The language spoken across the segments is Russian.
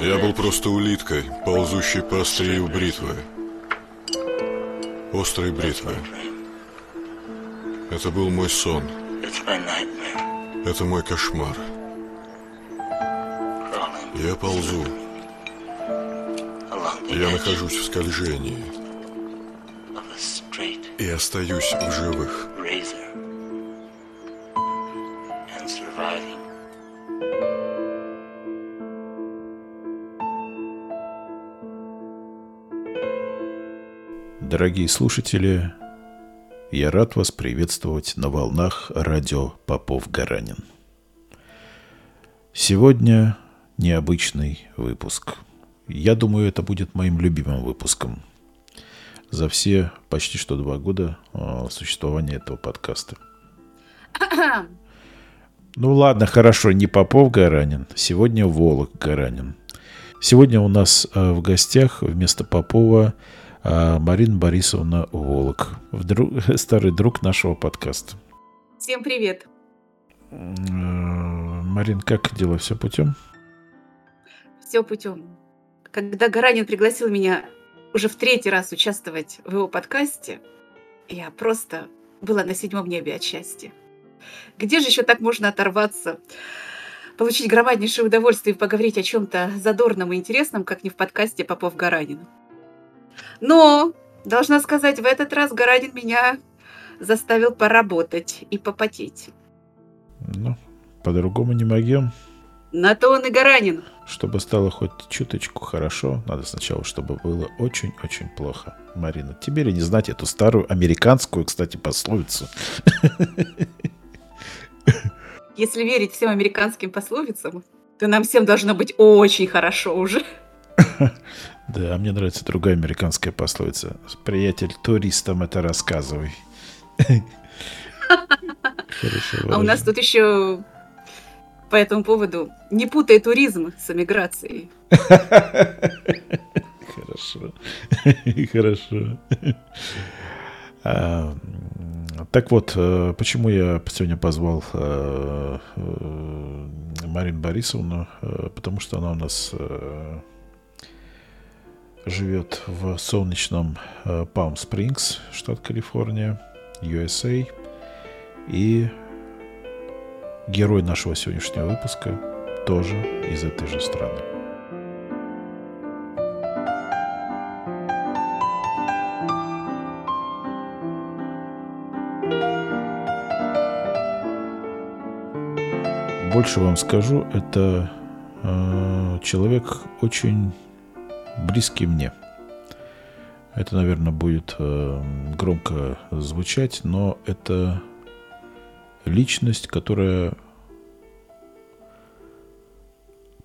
Я был просто улиткой, ползущей по острию бритвы. Острой бритвы. Это был мой сон. Это мой кошмар. Я ползу. Я нахожусь в скольжении. И остаюсь в живых. Дорогие слушатели, я рад вас приветствовать на волнах радио Попов-Гаранин. Сегодня необычный выпуск. Я думаю, это будет моим любимым выпуском за все почти что два года а, существования этого подкаста. Ну ладно, хорошо, не Попов Гаранин, сегодня Волок Гаранин. Сегодня у нас а, в гостях вместо Попова Марина Борисовна Волок, вдруг, старый друг нашего подкаста. Всем привет. Э, Марин, как дела? Все путем? Все путем. Когда Гаранин пригласил меня уже в третий раз участвовать в его подкасте, я просто была на седьмом небе от счастья. Где же еще так можно оторваться? Получить громаднейшее удовольствие и поговорить о чем-то задорном и интересном, как не в подкасте Попов Гаранин. Но, должна сказать, в этот раз Гаранин меня заставил поработать и попотеть. Ну, по-другому не могем. На то он и Гаранин. Чтобы стало хоть чуточку хорошо, надо сначала, чтобы было очень-очень плохо. Марина, тебе ли не знать эту старую американскую, кстати, пословицу? Если верить всем американским пословицам, то нам всем должно быть очень хорошо уже. Да, а мне нравится другая американская пословица. Приятель, туристам это рассказывай. А у нас тут еще по этому поводу не путай туризм с эмиграцией. Хорошо. Хорошо. А, так вот, э, почему я сегодня позвал э, э, Марину Борисовну? Потому что она у нас живет в солнечном Палм Спрингс, штат Калифорния, USA. И герой нашего сегодняшнего выпуска тоже из этой же страны. Больше вам скажу, это э, человек очень близкий мне. Это, наверное, будет э, громко звучать, но это личность, которая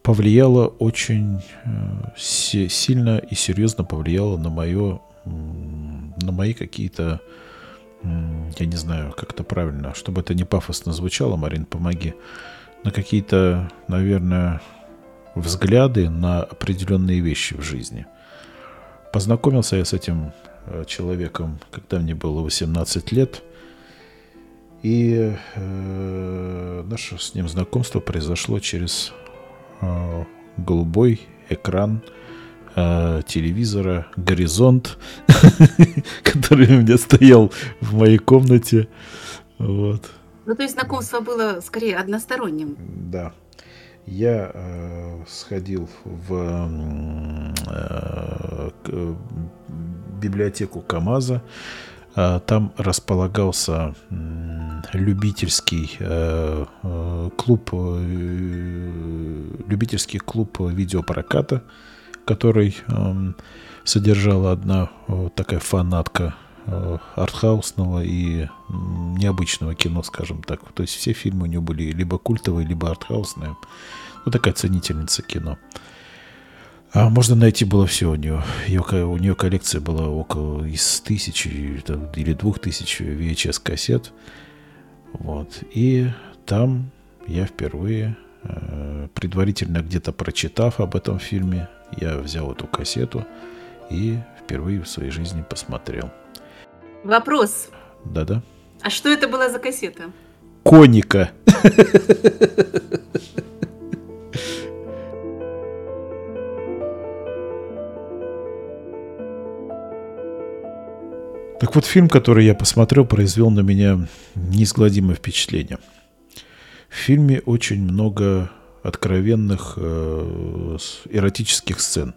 повлияла очень э, сильно и серьезно повлияла на мое, на мои какие-то, я не знаю, как это правильно, чтобы это не пафосно звучало, Марин, помоги, на какие-то, наверное, взгляды на определенные вещи в жизни. Познакомился я с этим э, человеком, когда мне было 18 лет – и э, наше с ним знакомство произошло через э, голубой экран э, телевизора «Горизонт», который у меня стоял в моей комнате. Вот. Ну, то есть знакомство было скорее односторонним. Да. Я э, сходил в э, библиотеку КАМАЗа, а, там располагался любительский э, э, клуб, э, любительский клуб видеопроката, который эм, содержала одна такая фанатка артхаусного и необычного кино, скажем так. То есть все фильмы у нее были либо культовые, либо артхаусные. Ну, такая ценительница кино. А можно найти было все у нее. Ее, у нее коллекция была около из тысячи или двух тысяч VHS-кассет. Вот. И там я впервые, э, предварительно где-то прочитав об этом фильме, я взял эту кассету и впервые в своей жизни посмотрел. Вопрос. Да-да. А что это была за кассета? Коника. Так вот, фильм, который я посмотрел, произвел на меня неизгладимое впечатление. В фильме очень много откровенных э, эротических сцен.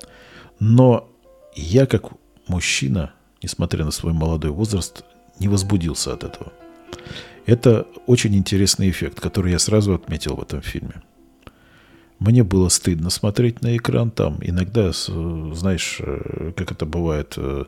Но я, как мужчина, несмотря на свой молодой возраст, не возбудился от этого. Это очень интересный эффект, который я сразу отметил в этом фильме. Мне было стыдно смотреть на экран там. Иногда, знаешь, э, как это бывает, э,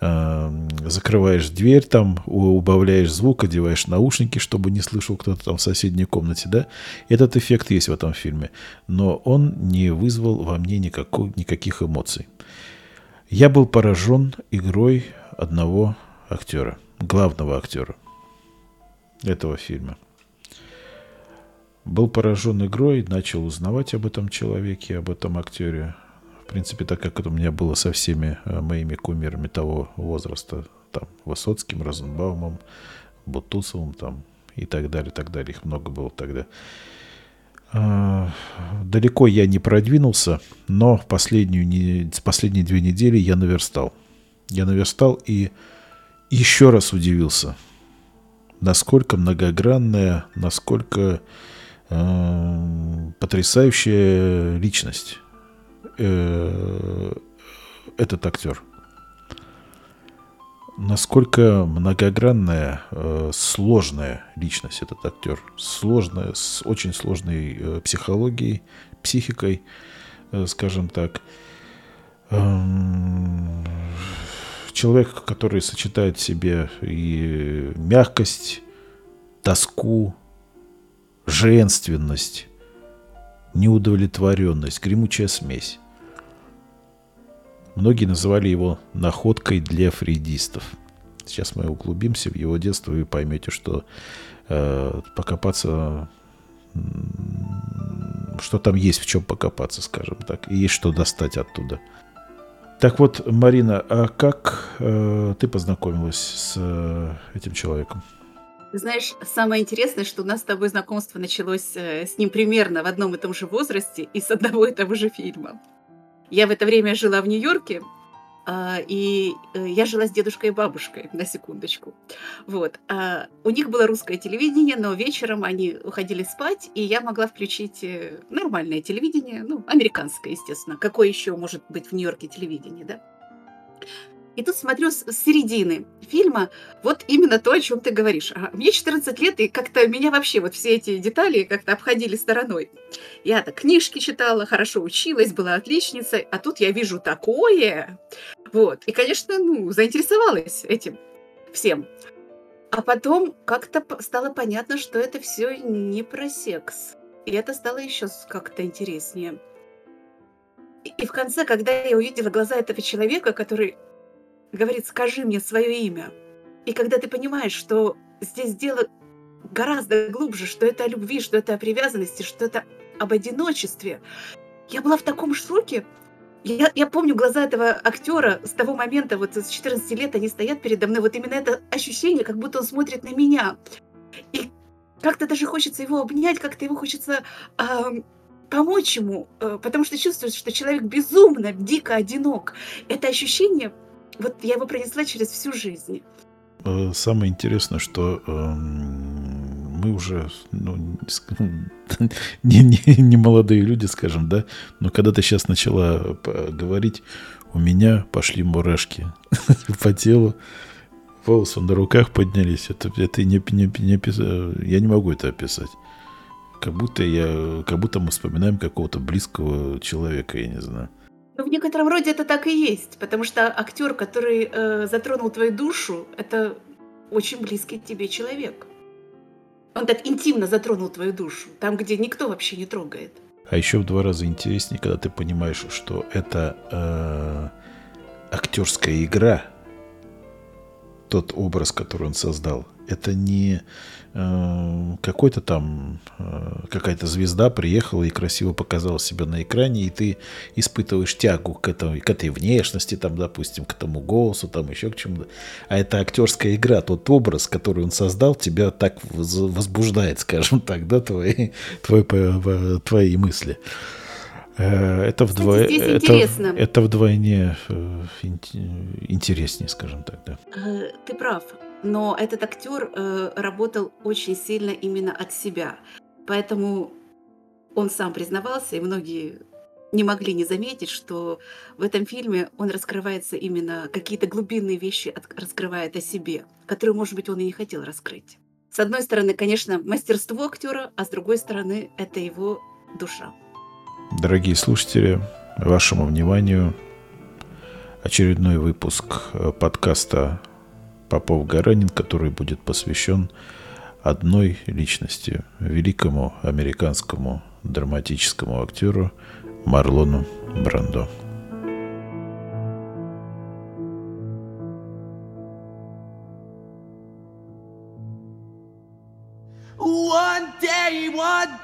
э, закрываешь дверь там, убавляешь звук, одеваешь наушники, чтобы не слышал кто-то там в соседней комнате, да? Этот эффект есть в этом фильме. Но он не вызвал во мне никакой, никаких эмоций. Я был поражен игрой одного актера, главного актера этого фильма был поражен игрой, начал узнавать об этом человеке, об этом актере. В принципе, так как это у меня было со всеми э, моими кумирами того возраста, там, Высоцким, Розенбаумом, Бутусовым, там, и так далее, так далее. Их много было тогда. А, далеко я не продвинулся, но последнюю, не, последние две недели я наверстал. Я наверстал и еще раз удивился, насколько многогранная, насколько Эм, потрясающая личность э, этот актер. Насколько многогранная, э, сложная личность этот актер. Сложная, с очень сложной э, психологией, психикой, скажем так. Эм, человек, который сочетает в себе и мягкость, тоску, женственность, неудовлетворенность, гремучая смесь. Многие называли его находкой для фрейдистов. Сейчас мы углубимся в его детство и поймете, что э, покопаться, что там есть в чем покопаться, скажем так, и есть что достать оттуда. Так вот, Марина, а как э, ты познакомилась с э, этим человеком? Знаешь, самое интересное, что у нас с тобой знакомство началось э, с ним примерно в одном и том же возрасте и с одного и того же фильма. Я в это время жила в Нью-Йорке, а, и э, я жила с дедушкой и бабушкой, на секундочку. Вот. А у них было русское телевидение, но вечером они уходили спать, и я могла включить э, нормальное телевидение, ну, американское, естественно. Какое еще может быть в Нью-Йорке телевидение, да? И тут смотрю с середины фильма вот именно то, о чем ты говоришь. Ага, мне 14 лет, и как-то меня вообще вот все эти детали как-то обходили стороной. Я так книжки читала, хорошо училась, была отличницей, а тут я вижу такое. Вот. И, конечно, ну, заинтересовалась этим всем. А потом как-то стало понятно, что это все не про секс. И это стало еще как-то интереснее. И в конце, когда я увидела глаза этого человека, который говорит, скажи мне свое имя. И когда ты понимаешь, что здесь дело гораздо глубже, что это о любви, что это о привязанности, что это об одиночестве. Я была в таком шоке. Я, я помню глаза этого актера с того момента, вот с 14 лет они стоят передо мной, вот именно это ощущение, как будто он смотрит на меня. И как-то даже хочется его обнять, как-то его хочется э, помочь ему, э, потому что чувствуешь, что человек безумно, дико одинок. Это ощущение вот я его пронесла через всю жизнь. Э, самое интересное, что э, мы уже ну, не, не, не молодые люди, скажем, да, но когда ты сейчас начала говорить, у меня пошли мурашки по телу, волосы на руках поднялись. Это, это не, не, не, я не могу это описать. Как будто я, как будто мы вспоминаем какого-то близкого человека, я не знаю. Ну, в некотором роде это так и есть, потому что актер, который э, затронул твою душу, это очень близкий тебе человек. Он так интимно затронул твою душу, там, где никто вообще не трогает. А еще в два раза интереснее, когда ты понимаешь, что это э, актерская игра, тот образ, который он создал, это не э, какой-то там э, какая-то звезда приехала и красиво показала себя на экране, и ты испытываешь тягу к, этой к этой внешности, там, допустим, к этому голосу, там еще к чему-то. А это актерская игра, тот образ, который он создал, тебя так возбуждает, скажем так, да, твои, твои, твои мысли. Э, это, вдво... это, это вдвойне э, интереснее, скажем так, да. Э, ты прав, но этот актер работал очень сильно именно от себя. Поэтому он сам признавался, и многие не могли не заметить, что в этом фильме он раскрывается именно какие-то глубинные вещи раскрывает о себе, которые, может быть, он и не хотел раскрыть. С одной стороны, конечно, мастерство актера, а с другой стороны, это его душа. Дорогие слушатели, вашему вниманию очередной выпуск э, подкаста Попов-Гаранин, который будет посвящен одной личности, великому американскому драматическому актеру Марлону Брандо.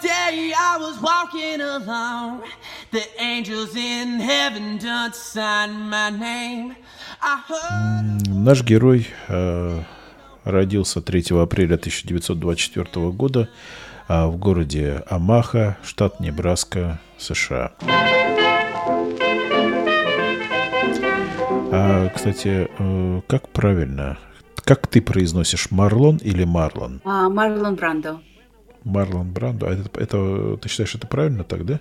Day I was walking along. The angels in heaven done sign my name. I heard... Наш герой э, родился 3 апреля 1924 года э, в городе Амаха, штат Небраска, США. А, кстати, э, как правильно? Как ты произносишь, Марлон или Марлон? А, Марлон Брандо. Марлон Брандо. А это, это, ты считаешь, это правильно так, да?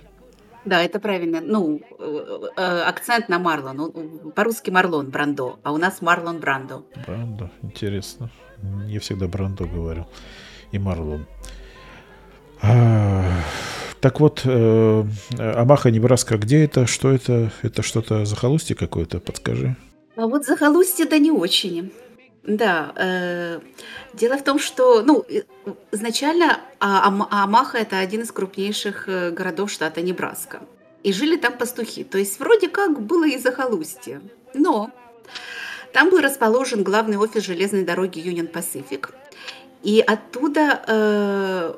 Да, это правильно. Ну, э, э, акцент на Марлон. По-русски Марлон Брандо, а у нас Марлон Брандо. Брандо, интересно. Я всегда Брандо говорю. И Марлон. А, так вот, э, Амаха, Небраска, где это? Что это? Это что-то захолустье какое-то? Подскажи. А вот захолустье да не очень. Да, э, дело в том, что, ну, изначально а, Амаха это один из крупнейших э, городов штата Небраска. И жили там пастухи. То есть вроде как было и захолустье. Но там был расположен главный офис железной дороги Union Pacific. И оттуда э,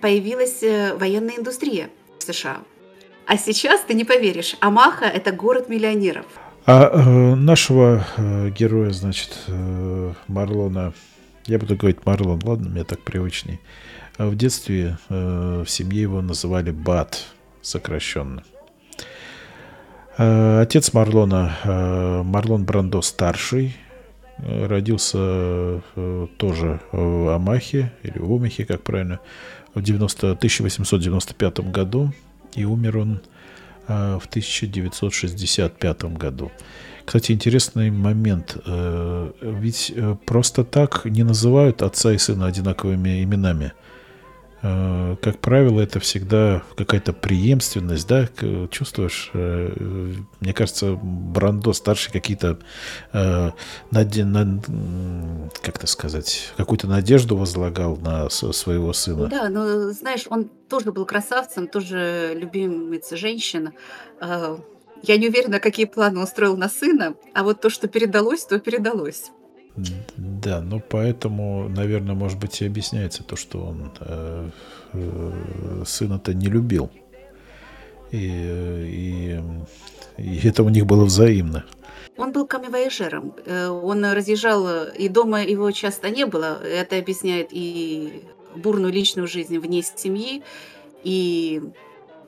появилась э, военная индустрия в США. А сейчас ты не поверишь, Амаха – это город миллионеров. А э, нашего э, героя, значит, э, Марлона, я буду говорить Марлон, ладно, мне так привычней. А в детстве э, в семье его называли Бат, сокращенно. Э, отец Марлона, э, Марлон Брандо старший, э, родился э, тоже в Амахе, или в Омахе, как правильно, в 90, 1895 году, и умер он в 1965 году. Кстати, интересный момент. Э, ведь э, просто так не называют отца и сына одинаковыми именами. Э, как правило, это всегда какая-то преемственность, да, чувствуешь, э, мне кажется, Брандо старший какие-то, э, как это сказать, какую-то надежду возлагал на своего сына. Да, но знаешь, он тоже был красавцем, тоже любимец женщин. Я не уверена, какие планы он строил на сына, а вот то, что передалось, то передалось. Да, ну поэтому, наверное, может быть и объясняется то, что он э, э, сына-то не любил. И, и, и это у них было взаимно. Он был камевояжером. Э, он разъезжал, и дома его часто не было. Это объясняет и бурную личную жизнь вне семьи, и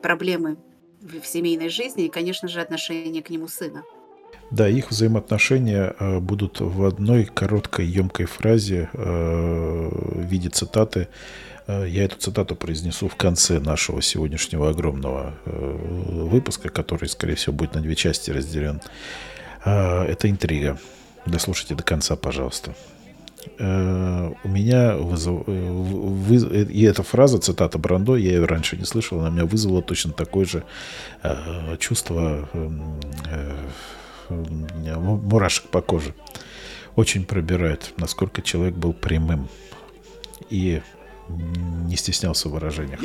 проблемы в семейной жизни, и, конечно же, отношение к нему сына. Да, их взаимоотношения э, будут в одной короткой, емкой фразе э, в виде цитаты. Э, я эту цитату произнесу в конце нашего сегодняшнего огромного выпуска, который, скорее всего, будет на две части разделен. Это интрига. Дослушайте до конца, пожалуйста. У меня вызов... Вы... И эта фраза, цитата Брандо, я ее раньше не слышал, она меня вызвала точно такое же чувство эм, мурашек по коже. Очень пробирает, насколько человек был прямым и не стеснялся в выражениях.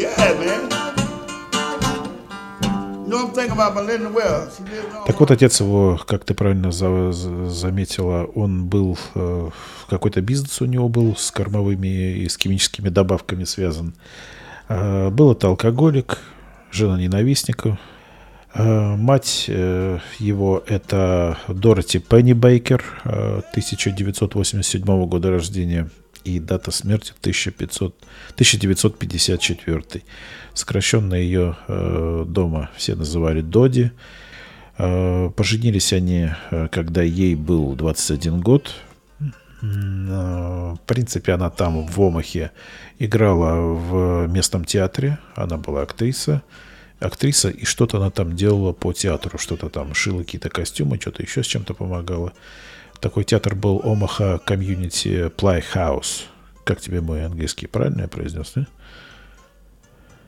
Так вот, отец его, как ты правильно за, заметила, он был, э, какой-то бизнес у него был с кормовыми и с химическими добавками связан. Э, был это алкоголик, жена ненавистника, мать э, его это Дороти Пенни Бейкер, 1987 э, года рождения. и дата смерти 1500, 1954. Сокращенно ее э, дома все называли Доди. Э, поженились они, э, когда ей был 21 год. В принципе, она там в Омахе играла в местном театре. Она была актриса. Актриса, и что-то она там делала по театру. Что-то там шила какие-то костюмы, что-то еще с чем-то помогала. Такой театр был Омаха Комьюнити Playhouse. Как тебе мой английский? Правильно я произнес, да?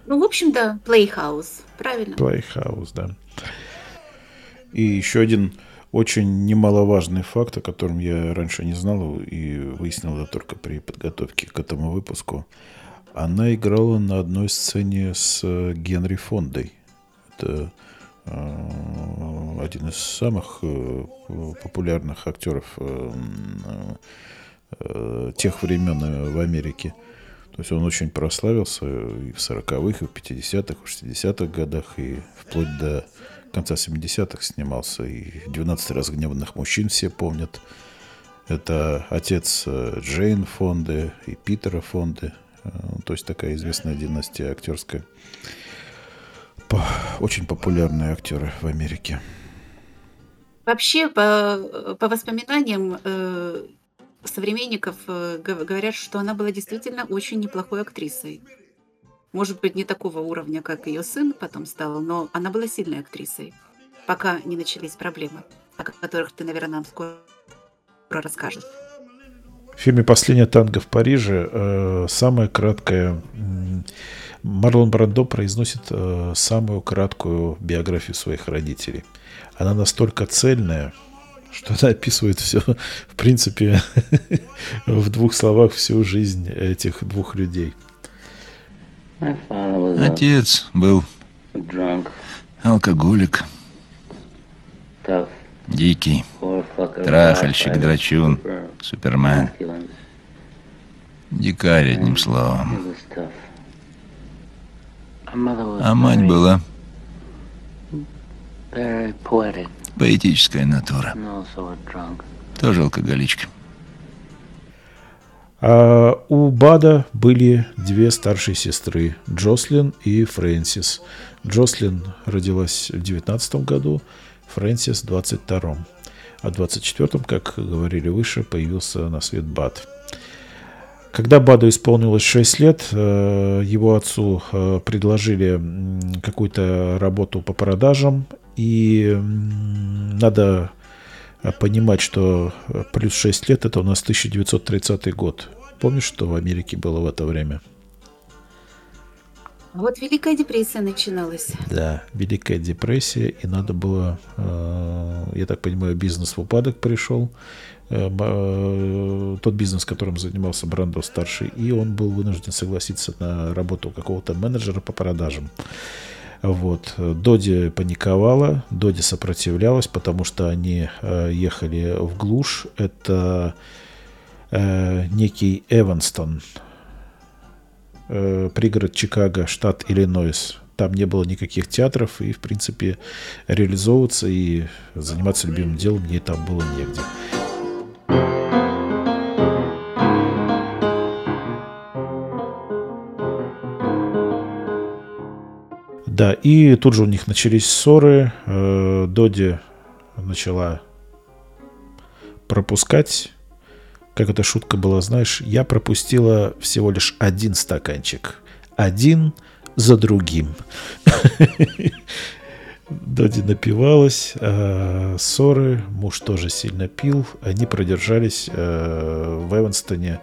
Ну, в общем, да, Playhouse. Правильно. Playhouse, да. И еще один очень немаловажный факт, о котором я раньше не знал и выяснил это только при подготовке к этому выпуску. Она играла на одной сцене с Генри Фондой. Это э, один из самых э, популярных актеров э, тех времен в Америке. То есть он очень прославился и в 40-х, и в 50-х, и в 60-х годах, и вплоть до конца 70-х снимался, и «12 разгневанных мужчин» все помнят. Это отец э, Джейн Фонды и Питера Фонды. Э, то есть такая известная династия актерская. Очень популярные актеры в Америке. Вообще, по, по воспоминаниям э, современников, э, говорят, что она была действительно очень неплохой актрисой. Может быть, не такого уровня, как ее сын потом стал, но она была сильной актрисой, пока не начались проблемы, о которых ты, наверное, нам скоро расскажешь. В фильме «Последняя танго в Париже» э, самое краткое... Марлон Брандо произносит э, самую краткую биографию своих родителей. Она настолько цельная, что она описывает все, в принципе, в двух словах всю жизнь этих двух людей – Отец был алкоголик, дикий, трахальщик, драчун, супермен. Дикарь, одним словом. А мать была поэтическая натура. Тоже алкоголичка. А у Бада были две старшие сестры, Джослин и Фрэнсис. Джослин родилась в 19 году, Фрэнсис в 22 а в 24 как говорили выше, появился на свет Бад. Когда Баду исполнилось 6 лет, э, его отцу э, предложили какую-то работу по продажам, и надо а понимать, что э, плюс 6 лет это у нас 1930 год. Помнишь, что в Америке было в это время? Вот Великая депрессия начиналась. Да, Великая депрессия, и надо было, э, я так понимаю, бизнес в упадок пришел. Э, тот бизнес, которым занимался Брандо старший, и он был вынужден согласиться на работу какого-то менеджера по продажам. Вот. Доди паниковала, Доди сопротивлялась, потому что они э, ехали в глушь. Это э, некий Эванстон, э, пригород Чикаго, штат Иллинойс. Там не было никаких театров, и, в принципе, реализовываться и заниматься любимым делом ей там было негде. Да, и тут же у них начались ссоры. Э, Доди начала пропускать. Как эта шутка была, знаешь, я пропустила всего лишь один стаканчик. Один за другим. Доди напивалась, а ссоры, муж тоже сильно пил. Они продержались э, в Эванстоне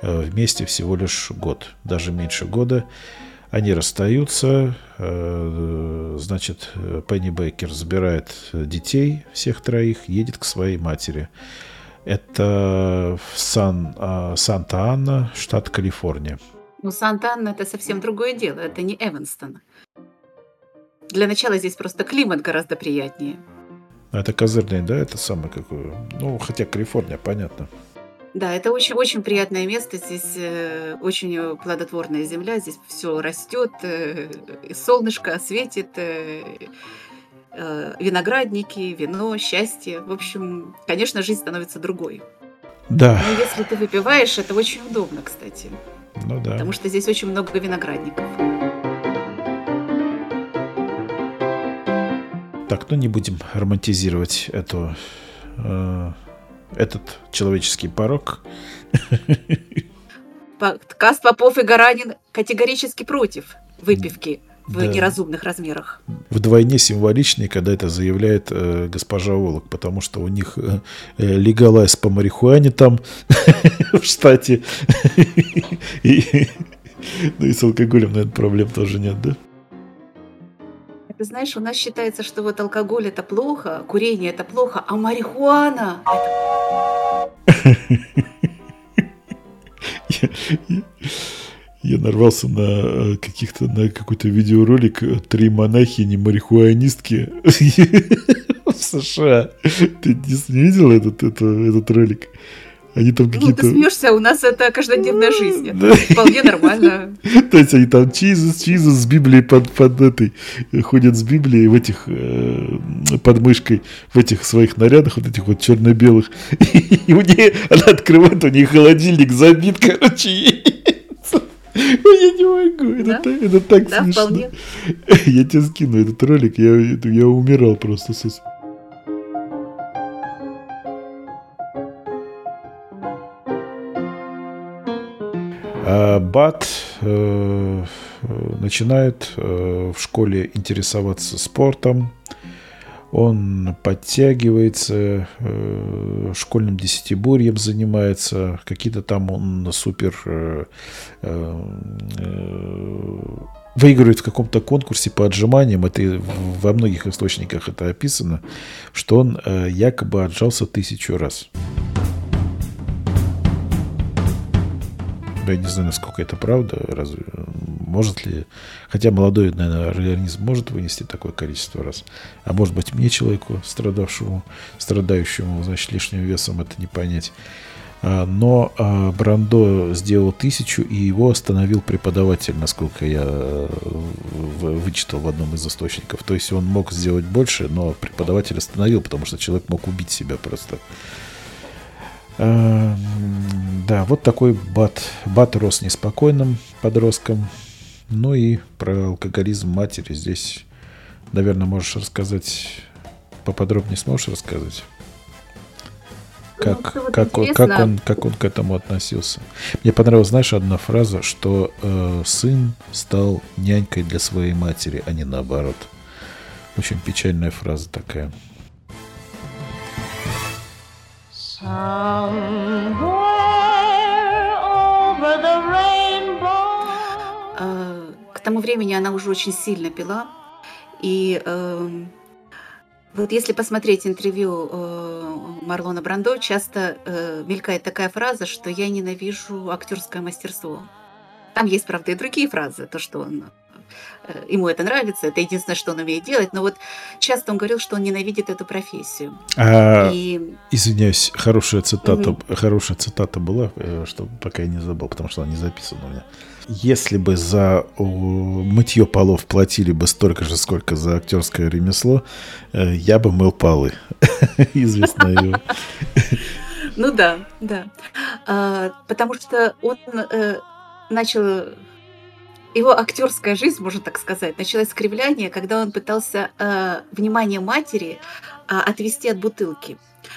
э, вместе всего лишь год, даже меньше года. Они расстаются, э, значит, Пенни Бейкер забирает детей, всех троих, едет к своей матери. Это Сан, а, Санта-Анна, штат Калифорния. Ну, Санта-Анна это совсем другое дело, это не Эванстон. Для начала здесь просто климат гораздо приятнее. Это козырный, да, это самое какое? Ну, хотя Калифорния, понятно. Да, это очень-очень приятное место. Здесь э, очень плодотворная земля, здесь все растет, э, солнышко светит, э, виноградники, вино, счастье. В общем, конечно, жизнь становится другой. Да. Но если ты выпиваешь, это очень удобно, кстати. Ну да. Потому что здесь очень много виноградников. Так, ну не будем романтизировать эту, э, этот человеческий порог. Подкаст Попов и Гаранин категорически против выпивки в Да. неразумных размерах. Вдвойне символичнее, когда это заявляет э, госпожа Волок, потому что у них э, э, легалайз по марихуане там в штате. И, ну и с алкоголем, наверное, проблем тоже нет, да? Ты знаешь, у нас считается, что вот алкоголь это плохо, курение это плохо, а марихуана это Я, нарвался на э, каких-то на какой-то видеоролик э, три монахини марихуанистки в США. Ты не видел этот, это- этот ролик? Они там Ну, ты какие-то... смеешься, у нас это каждодневная жизнь. Это вполне нормально. То есть они там чизус, чизус с Библией под, под этой, э, ходят с Библией в этих, под мышкой, в этих своих нарядах, вот этих вот черно-белых. И у нее, она открывает, у нее холодильник забит, короче, Я не могу, это, Да? так, это так Да, смешно. вполне. Я тебе скину этот ролик, я, я умирал просто со. А Бат э, э, начинает э, в школе интересоваться спортом. Он подтягивается, э, школьным десятиборьем занимается, какие-то там он супер э, э, выигрывает в каком-то конкурсе по отжиманиям. Это во многих источниках это описано, что он якобы отжался тысячу раз. Я не знаю, насколько это правда. Разве может ли... Хотя молодой, наверное, организм может вынести такое количество раз. А может быть, мне, человеку, страдавшему, страдающему, значит, лишним весом, это не понять. А, Но а, Брандо сделал тысячу, и его остановил преподаватель, насколько я э, вычитал в одном из источников. То есть он мог сделать больше, но преподаватель остановил, потому что человек мог убить себя просто. А, Да, вот такой бат. Бат рос неспокойным подростком. Ну и про алкоголизм матери здесь, наверное, можешь рассказать поподробнее сможешь рассказать? Ну, Как, что вот как, он, как, он, как он к этому относился? Мне понравилась, знаешь, одна фраза, что э, сын стал нянькой для своей матери, а не наоборот. Очень печальная фраза такая. Somewhere over the rainbow. Тому времени она уже очень сильно пила. И эм, вот если посмотреть интервью э, Марлона Брандо, часто э, мелькает такая фраза, что я ненавижу актерское мастерство. Там есть, правда, и другие фразы, то, что он э, ему это нравится, это единственное, что он умеет делать. Но вот часто он говорил, что он ненавидит эту профессию. А, И Извиняюсь, хорошая цитата, хорошая цитата была, э, что пока я не забыл, потому что она не записана у меня. Если бы за мытье полов платили бы столько же, сколько за актерское ремесло, э, я бы мыл полы. Известно его. Ну да, да. А, потому что он э, начал его актерская жизнь, можно так сказать, началась с кривляния, когда он пытался э, внимание матери а, отвести от бутылки.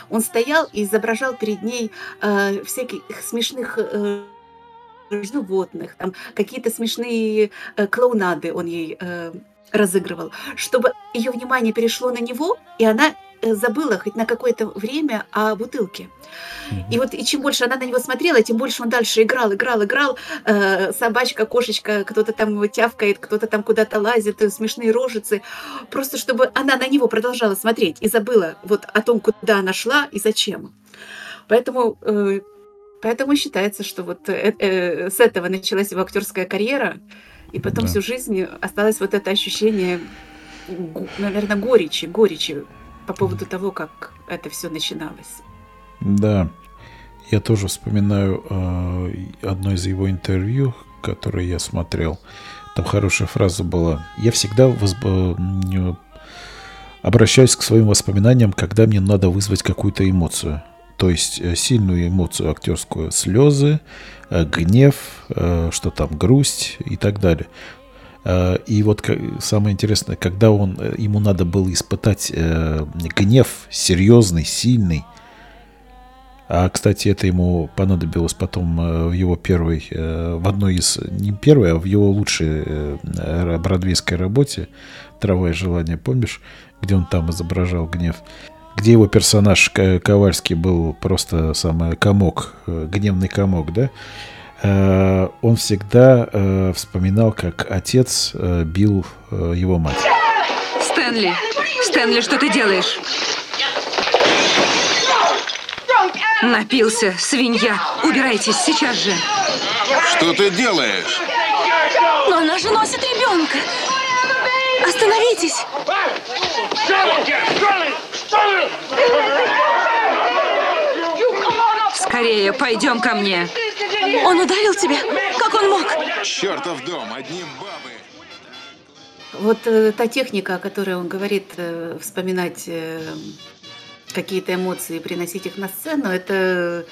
Он стоял и изображал перед ней э, всяких смешных э, животных, там какие-то смешные э, клоунады он ей э, разыгрывал, чтобы ее внимание перешло на него, и она э, забыла хоть на какое-то время о бутылке. И вот и чем больше она на него смотрела, тем больше он дальше играл, играл, играл. Э, собачка, кошечка, кто-то там тявкает, кто-то там куда-то лазит, э, смешные рожицы. Просто чтобы она на него продолжала смотреть и забыла вот о том, куда она шла и зачем. Поэтому, э, поэтому считается, что вот э, э, с этого началась его актерская карьера, и потом Да. всю жизнь осталось вот это ощущение, наверное, горечи, горечи по поводу того, как это все начиналось. Да, я тоже вспоминаю э, одно из его интервью, которое я смотрел. Там хорошая фраза была. Я всегда возб- м, обращаюсь к своим воспоминаниям, когда мне надо вызвать какую-то эмоцию. То есть э, сильную эмоцию актерскую, слезы, э, гнев, э, что там, грусть и так далее. И вот самое интересное, когда он, ему надо было испытать гнев серьезный, сильный, а, кстати, это ему понадобилось потом в его первой, в одной из, не первой, а в его лучшей бродвейской работе «Трава и желание», помнишь, где он там изображал гнев, где его персонаж Ковальский был просто самый комок, э, гневный комок, да? Э, Он всегда э, вспоминал, как отец бил его мать. Стэнли! Стэнли, что ты делаешь? Напился, свинья. Убирайтесь сейчас же. Что ты делаешь? Но она же носит ребенка. Остановитесь. Скорее, пойдем ко мне. Он ударил тебя? Как он мог? Чертов дом, одни бабы. Вот э, та техника, о которой он говорит, э, вспоминать э, какие-то эмоции и приносить их на сцену, это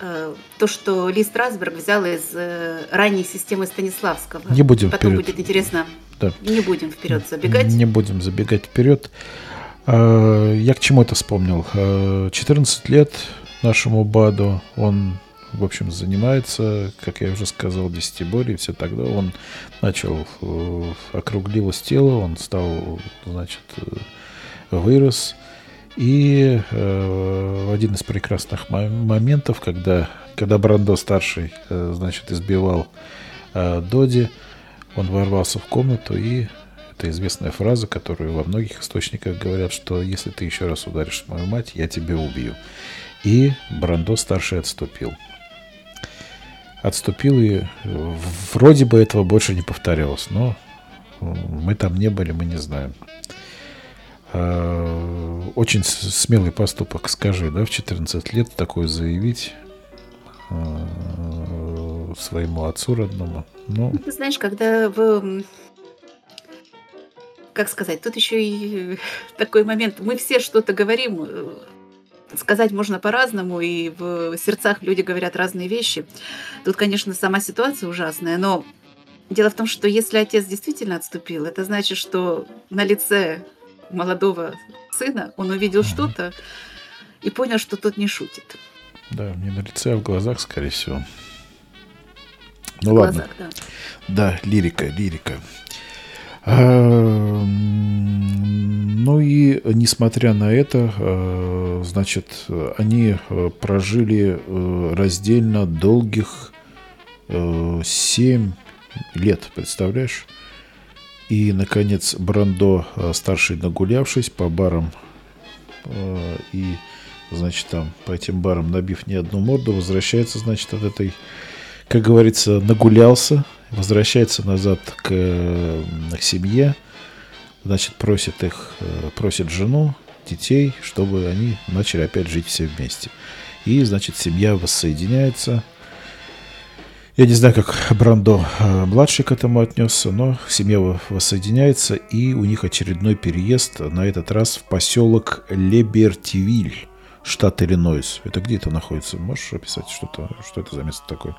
э, то, что Ли Страсберг взял из э, ранней системы Станиславского. Не будем Потом вперед. будет интересно. Да. Не будем вперед забегать. Не будем забегать вперед. А, Я к чему это вспомнил? А, 14 лет нашему Баду. Он, в общем, занимается, как я уже сказал, десятиборье, все тогда. Он начал, э, округлилось тело, он стал, значит, э, вырос. И э, один из прекрасных мо- моментов, когда, когда Брандо старший, э, значит, избивал э, Доди, он ворвался в комнату и это известная фраза, которую во многих источниках говорят, что если ты еще раз ударишь мою мать, я тебя убью. И Брандо старший отступил. Отступил и э, вроде бы этого больше не повторялось, но э, мы там не были, мы не знаем. А, Очень смелый поступок, скажи, да, в 14 лет такое заявить э, своему отцу родному. Ну, Ты знаешь, когда в... Как сказать, тут еще и такой момент. Мы все что-то говорим, э, сказать можно по-разному, и в сердцах люди говорят разные вещи. Тут, конечно, сама ситуация ужасная, но дело в том, что если отец действительно отступил, это значит, что на лице молодого сына он увидел Мгм. что-то и понял, что тот не шутит. Да, не на лице, а в глазах, скорее всего. Ну В ладно. глазах, да. Да, лирика, лирика. А, м, Ну и несмотря на это, э, значит, они э, прожили э, раздельно долгих 7 лет, представляешь? И, наконец, Брандо, старший нагулявшись по барам и, значит, там по этим барам набив не одну морду, возвращается, значит, от этой как говорится, нагулялся, возвращается назад к, э, к семье, значит, просит их, э, просит жену, детей, чтобы они начали опять жить все вместе. И, значит, семья воссоединяется. Я не знаю, как Брандо э, младший к этому отнесся, но семья во- воссоединяется, и у них очередной переезд, на этот раз в поселок Лебертивиль, штат Иллинойс. Это где это находится? Можешь описать что-то, что это за место такое?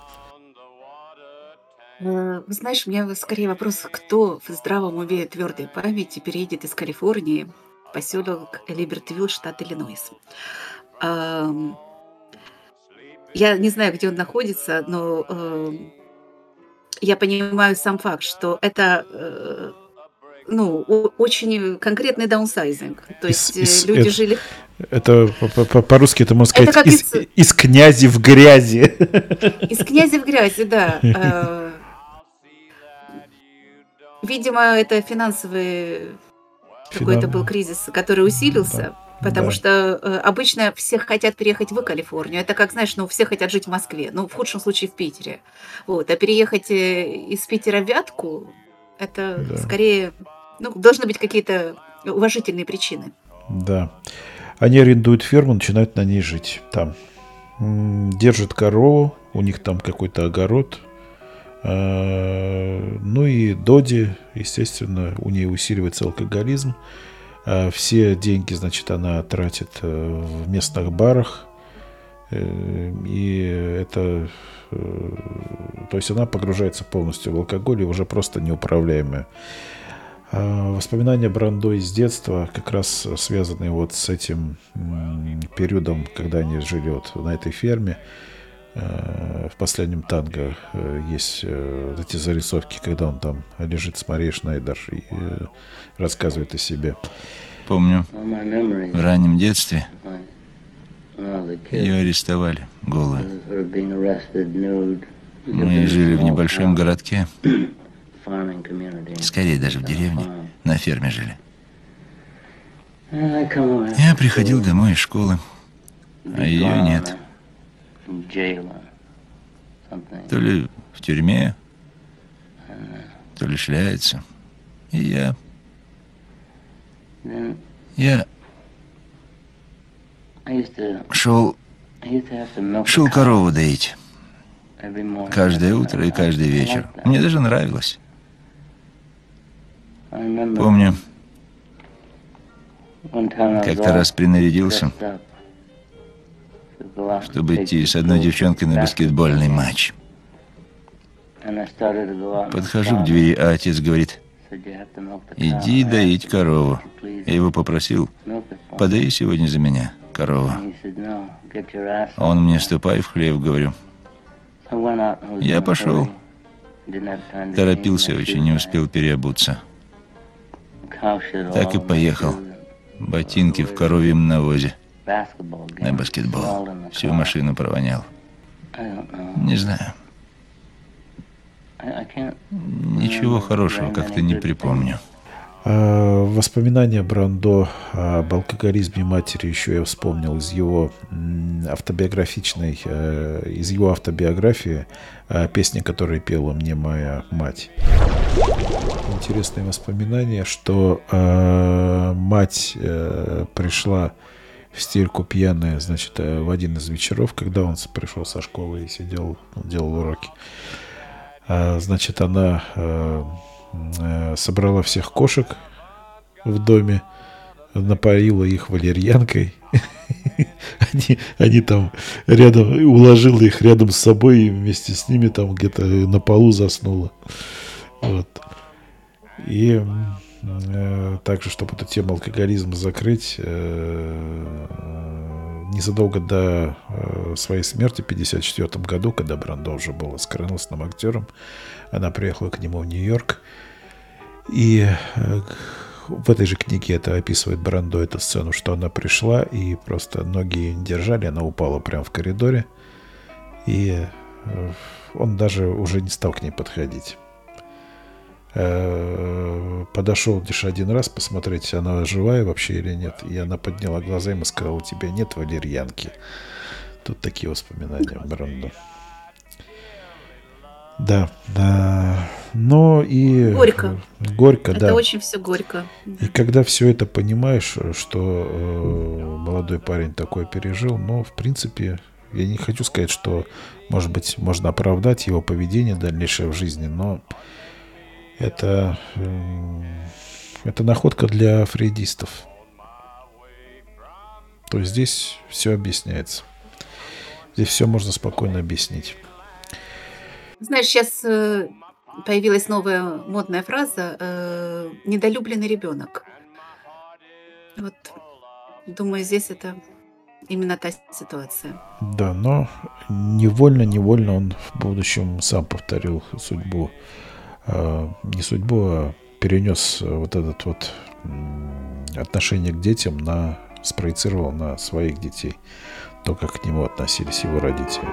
Э, Вы знаешь, у меня скорее вопрос, кто в здравом уме твердой памяти переедет из Калифорнии в поселок Либертвилл, штат Иллинойс. Я не знаю, где он находится, но эм, я понимаю сам факт, что это э, ну, очень конкретный даунсайзинг. То есть э, из- люди это- жили... Это по- по- по-русски это можно Это сказать как из, из- из князи в грязи. Из князя в грязи, да. Видимо, это финансовый какой-то был кризис, который усилился, потому да. что э, обычно все хотят переехать в Калифорнию. Это как, знаешь, ну, все хотят жить в Москве, ну, в худшем случае в Питере. Вот. А переехать э, из Питера в Вятку, это Да. скорее, ну, должны быть какие-то уважительные причины. Да. Они арендуют ферму, начинают на ней жить. Там. Держат корову, у них там какой-то огород. Э, Ну и Доди, естественно, у нее усиливается алкоголизм. Э, Все деньги, значит, она тратит э, в местных барах. И это... То есть она погружается полностью в алкоголь и уже просто неуправляемая. А Воспоминания Брандо из детства как раз связаны вот с этим периодом, когда они жили вот на этой ферме. Э, В последнем танго э, есть э, вот эти зарисовки, когда он там лежит с Марией Шнайдер и рассказывает о себе. Помню, в раннем детстве ее арестовали голую. Мы жили в небольшом городке. скорее даже в деревне, на ферме жили. Я приходил домой из школы, а ее нет. То ли в тюрьме, то ли шляется. И я, Then я шел, шел корову доить. Каждое утро и каждый вечер. Мне даже нравилось. Помню, как-то раз принарядился, чтобы идти с одной девчонкой на баскетбольный матч. Подхожу к двери, а отец говорит, иди доить корову. "Would you please Я его попросил, milk it for me?" подай сегодня за меня корову. And he said, "No, get your ass А Он мне, there." ступай в хлев, говорю. Я пошел. Торопился очень, не успел переобуться. Так и поехал. Ботинки в коровьем навозе. На баскетбол. Всю машину провонял. Don't know. Не знаю, ничего хорошего как-то не припомню. А, Воспоминания Брандо об алкоголизме матери еще я вспомнил из его автобиографичной, э, из его автобиографии э, песни, которые пела мне моя мать. Интересные воспоминания, что э, мать э, пришла в стельку пьяная, значит, э, в один из вечеров, когда он пришел со школы и сидел, ну, делал уроки. А, Значит, она э, э, собрала всех кошек в доме, напоила их валерьянкой. Они, они там рядом, уложила их рядом с собой и вместе с ними там где-то на полу заснула. Вот. И также, чтобы эту тему алкоголизма закрыть, э, незадолго до э, своей смерти в 1954 году, когда Брандо уже был оскорносным актером, она приехала к нему в Нью-Йорк. И э, в этой же книге это описывает Брандо эту сцену, что она пришла и просто ноги её не держали, она упала прямо в коридоре. И э, он даже уже не стал к ней подходить. Э, Подошел лишь один раз посмотреть, она живая вообще или нет. И она подняла глаза, ему сказала, у тебя нет валерьянки. Тут такие воспоминания Брандо. Да, да. Но и... Горько. Горько, Это да. очень все горько. И когда все это понимаешь, что э, молодой парень такое пережил, но в принципе я не хочу сказать, что может быть можно оправдать его поведение дальнейшее в жизни, но это м, это находка для фрейдистов. То есть здесь все объясняется. Здесь все можно спокойно объяснить. Знаешь, сейчас э, появилась новая модная фраза э, «недолюбленный ребенок». Вот, думаю, здесь это именно та ситуация. Да, но невольно-невольно он в будущем сам повторил судьбу, э, не судьбу, а перенес э, вот этот вот отношение к детям на спроецировал на своих детей, то, как к нему относились его родители.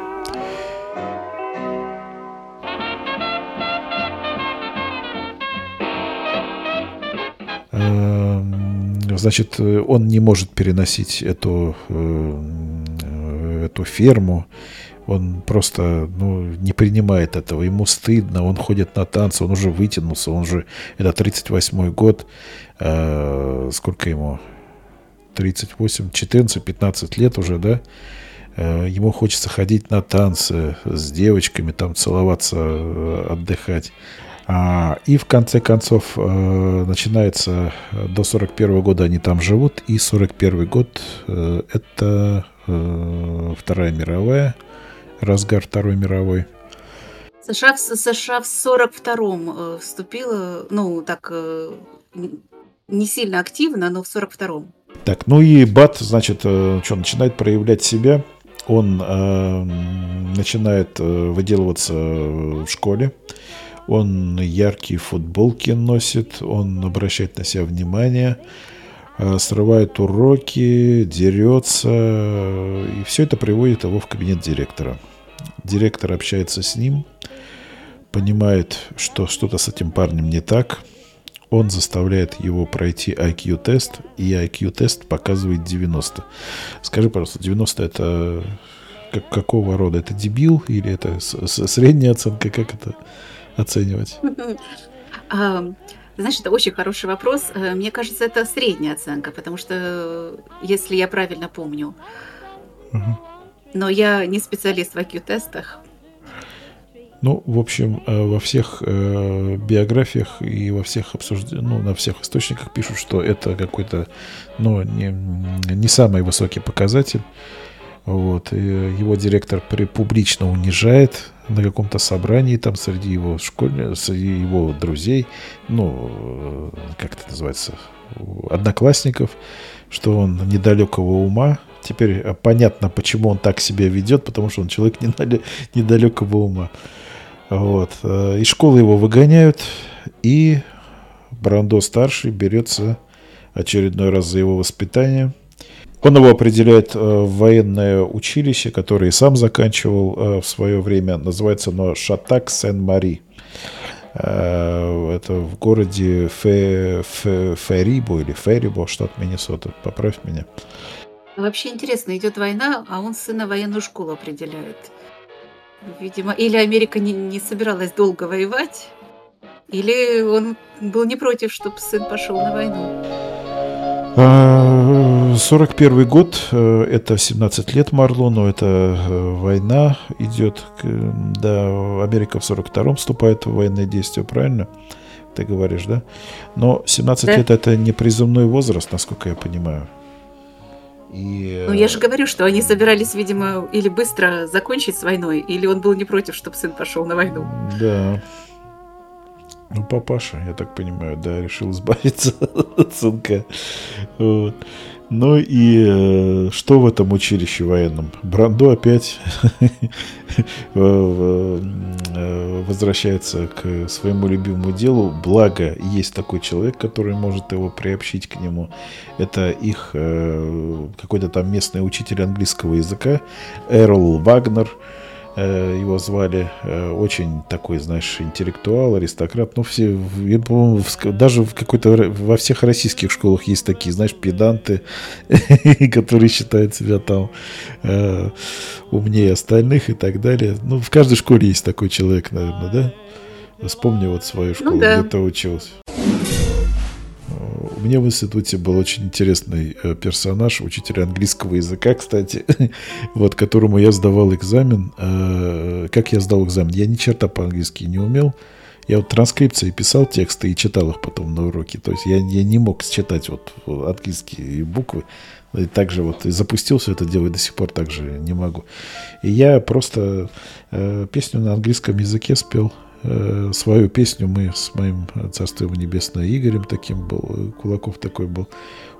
Эм, Значит, э, он не может переносить эту, э, эту ферму. Он просто ну, не принимает этого. Ему стыдно. Он ходит на танцы. Он уже вытянулся. Он же... Это 38-й год. Э, Сколько ему? 38, 14, 15 лет уже, да? Э, Ему хочется ходить на танцы с девочками, там целоваться, э, отдыхать. А, и в конце концов э, начинается до 41 года они там живут, и 41 год это Вторая мировая, разгар Второй мировой. США, в- США в 42-м э, вступила, ну, так, э, не сильно активно, но в 42-м. Так, ну и Бат, значит, что, начинает проявлять себя. Он э, начинает э, выделываться в школе. Он яркие футболки носит, он обращает на себя внимание, э, срывает уроки, дерется. И все это приводит его в кабинет директора. Директор общается с ним, понимает, что что-то с этим парнем не так. Он заставляет его пройти IQ-тест, и IQ-тест показывает 90. Скажи, пожалуйста, 90 это как- какого рода? Это дебил или это с- с- средняя оценка? Как это оценивать? А, Знаешь, это очень хороший вопрос. Э, Мне кажется, это средняя оценка, потому что, э, если я правильно помню, Мгм. Но я не специалист в IQ-тестах. Ну, в общем, э, во всех э, биографиях и во всех обсуждениях, ну, на всех источниках пишут, что это какой-то, ну, не, не самый высокий показатель. Вот. И его директор публично унижает на каком-то собрании там среди его школьников, среди его друзей, ну, э, как это называется, одноклассников, что он недалекого ума. Теперь э, понятно, почему он так себя ведет, потому что он человек недале- недалекого ума. Вот. э, Из школы его выгоняют, и Брандо старший берется очередной раз за его воспитание. Он его определяет э, в военное училище, которое и сам заканчивал в свое время. Называется оно Шатак Сен-Мари. Это в городе Фе, Фе- Ферибо или Ферибо, штат Миннесота. Поправь меня. Вообще интересно, идет война, а он сына в военную школу определяет. Видимо, или Америка не, не собиралась долго воевать, или он был не против, чтобы сын пошел на войну. А, 41 год, э, это 17 лет Марлону, это э, война идет, да, Америка в 42-м вступает в военные действия, правильно? Ты говоришь, да? Но 17 Да. лет это не призывной возраст, насколько я понимаю. И, Ну, я же говорю, что они собирались, видимо, или быстро закончить с войной, или он был не против, чтобы сын пошел на войну. Да. Ну, папаша, я так понимаю, да, решил избавиться от сынка. Вот. Ну и э, что в этом училище военном? Брандо опять э, возвращается к своему любимому делу. Благо, есть такой человек, который может его приобщить к нему. Это их э, какой-то там местный учитель английского языка, Эрл Вагнер его звали, э, очень такой, знаешь, интеллектуал, аристократ, ну, все, я, по-моему, даже в какой-то, во всех российских школах есть такие, знаешь, педанты, которые считают себя там э, умнее остальных и так далее. Ну, в каждой школе есть такой человек, наверное, да? Вспомни вот свою школу, да. где ты учился. У меня в институте был очень интересный э, персонаж, учитель английского языка, кстати, вот, которому я сдавал экзамен. Э, Как я сдал экзамен? Я ни черта по-английски не умел. Я вот транскрипции писал тексты и читал их потом на уроке. То есть я, я не мог считать вот английские буквы. И также вот и запустил все это дело, и до сих пор так же не могу. И я просто э, песню на английском языке спел. Э, свою песню мы с моим царство его небесное Игорем таким был, э, Кулаков такой был.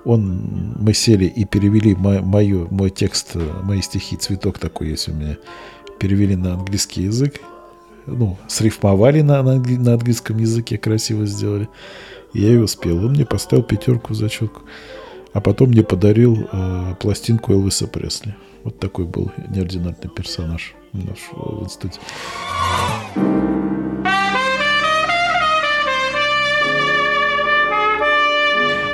Он, мы сели и перевели мо- мою, мой текст, э, мои стихи, цветок такой есть у меня, перевели на английский язык, ну, срифмовали на, на, на английском языке, красиво сделали. Я его спел. Он мне поставил пятерку в зачетку. А потом мне подарил э, пластинку Элвиса Пресли. Вот такой был неординарный персонаж в институте.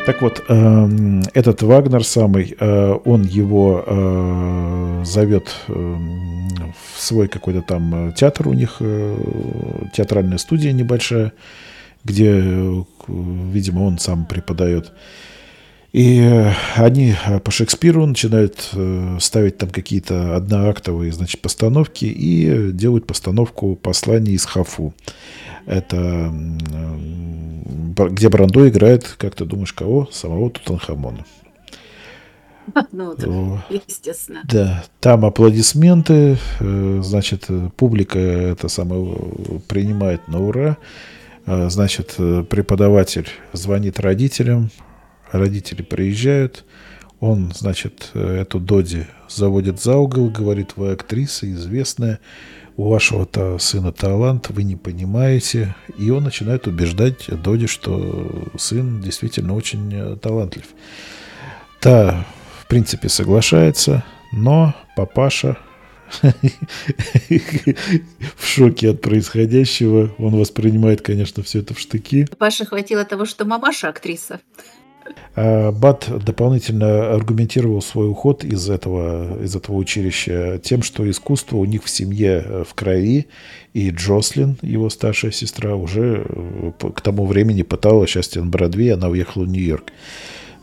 Так вот, эм, этот Вагнер самый, э, он его э, зовет эм, в свой какой-то там э, театр у них, театральная студия небольшая, где, видимо, он сам преподает. И они по Шекспиру начинают ставить там какие-то одноактовые, значит, постановки и делают постановку послания из Хафу. Это Бр- где Брандо играет, как ты думаешь, кого? Самого Тутанхамона. Ну, естественно. Да, там аплодисменты, э, значит, э, публика это самое э, принимает на ура. Э, Значит, э, преподаватель звонит родителям, родители приезжают, он, значит, э, эту Доди заводит за угол, говорит, вы актриса известная, у вашего-то сына талант, вы не понимаете. И он начинает убеждать Доди, что сын действительно очень э, талантлив. Та, в принципе, соглашается, но папаша в шоке от происходящего. Он воспринимает, конечно, все это в штыки. Паше хватило того, что мамаша актриса. А Бат дополнительно аргументировал свой уход из этого, из этого училища тем, что искусство у них в семье э, в крови, и Джослин, его старшая сестра, уже э, к тому времени пыталась счастье на Бродвее, она уехала в Нью-Йорк.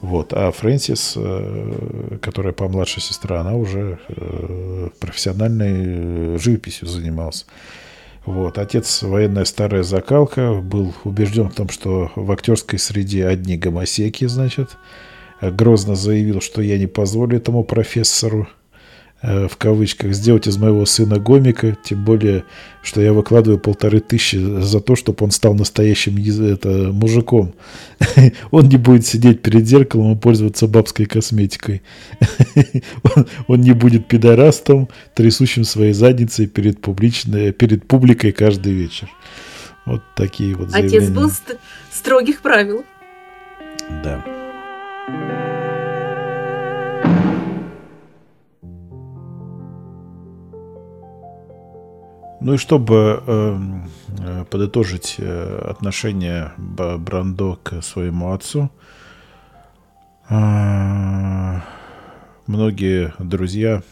Вот. А Фрэнсис, э, которая помладше сестра, она уже э, профессиональной э, живописью занималась. Вот. Отец военная старая закалка, был убежден в том, что в актерской среде одни гомосеки, значит. Грозно заявил, что я не позволю этому профессору в кавычках сделать из моего сына гомика, тем более, что я выкладываю полторы тысячи за то, чтобы он стал настоящим это, мужиком. Он не будет сидеть перед зеркалом и пользоваться бабской косметикой. Он- Он не будет пидорастом, трясущим своей задницей перед, публичной, перед публикой каждый вечер. Вот такие вот заявления. Отец был ст- строгих правил. Да. Ну и чтобы эм, э, подытожить э, отношение Брандо к своему отцу, а, многие друзья,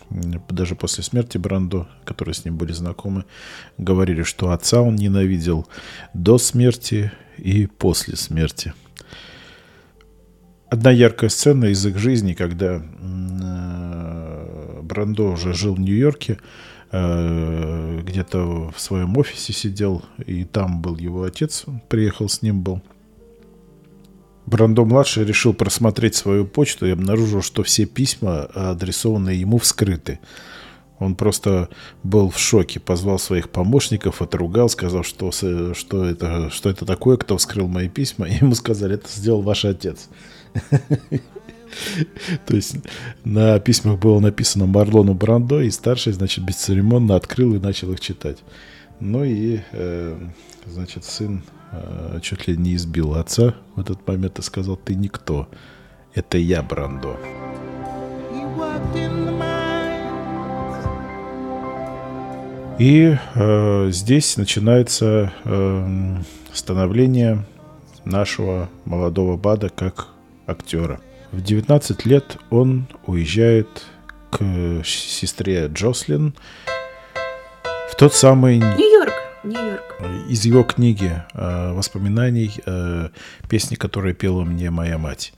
даже после смерти Брандо, которые с ним были знакомы, говорили, что отца он ненавидел до смерти и после смерти. Одна яркая сцена из их жизни, когда э, Брандо уже жил в Нью-Йорке, э, где-то в своем офисе сидел, и там был его отец, приехал с ним был. Брандо-младший решил просмотреть свою почту и обнаружил, что все письма, адресованные ему, вскрыты. Он просто был в шоке, позвал своих помощников, отругал, сказал, что, что, это, что это такое, кто вскрыл мои письма. И ему сказали, это сделал ваш отец. То есть на письмах было написано Марлону Брандо, и старший, значит, бесцеремонно открыл и начал их читать. Ну и, э, значит, сын э, чуть ли не избил отца в этот момент и сказал, ты никто, это я, Брандо. И э, здесь начинается э, становление нашего молодого Бада как актера. В 19 лет он уезжает к сестре Джослин в тот самый Нью-Йорк. Нью-Йорк. из его книги э, воспоминаний э, песни, которые пела мне моя мать.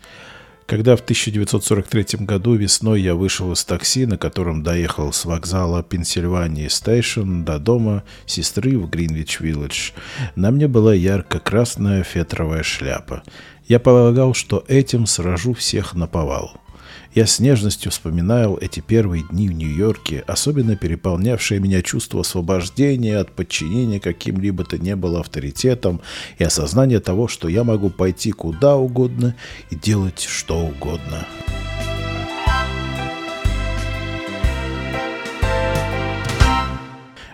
Когда в 1943 году весной я вышел из такси, на котором доехал с вокзала Пенсильвании Стейшн до дома сестры в Гринвич-Виллидж, на мне была ярко-красная фетровая шляпа. Я полагал, что этим сражу всех на повал. Я с нежностью вспоминал эти первые дни в Нью-Йорке, особенно переполнявшее меня чувство освобождения от подчинения каким-либо то не было авторитетом и осознание того, что я могу пойти куда угодно и делать что угодно.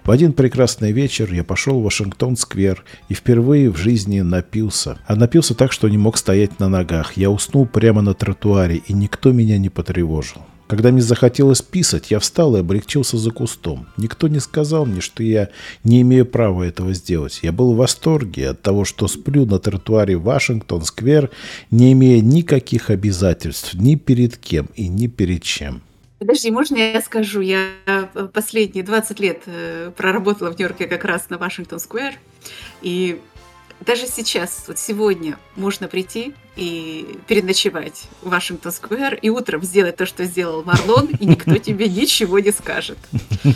В один прекрасный вечер я пошел в Вашингтон-сквер и впервые в жизни напился. А напился так, что не мог стоять на ногах. Я уснул прямо на тротуаре, и никто меня не потревожил. Когда мне захотелось писать, я встал и облегчился за кустом. Никто не сказал мне, что я не имею права этого сделать. Я был в восторге от того, что сплю на тротуаре Вашингтон-сквер, не имея никаких обязательств ни перед кем и ни перед чем. Подожди, можно я скажу? Я э, последние 20 лет э, проработала в Нью-Йорке как раз на Вашингтон-сквер. И даже сейчас, вот сегодня, можно прийти и переночевать в Вашингтон-сквер и утром сделать то, что сделал Марлон, и никто тебе ничего не скажет.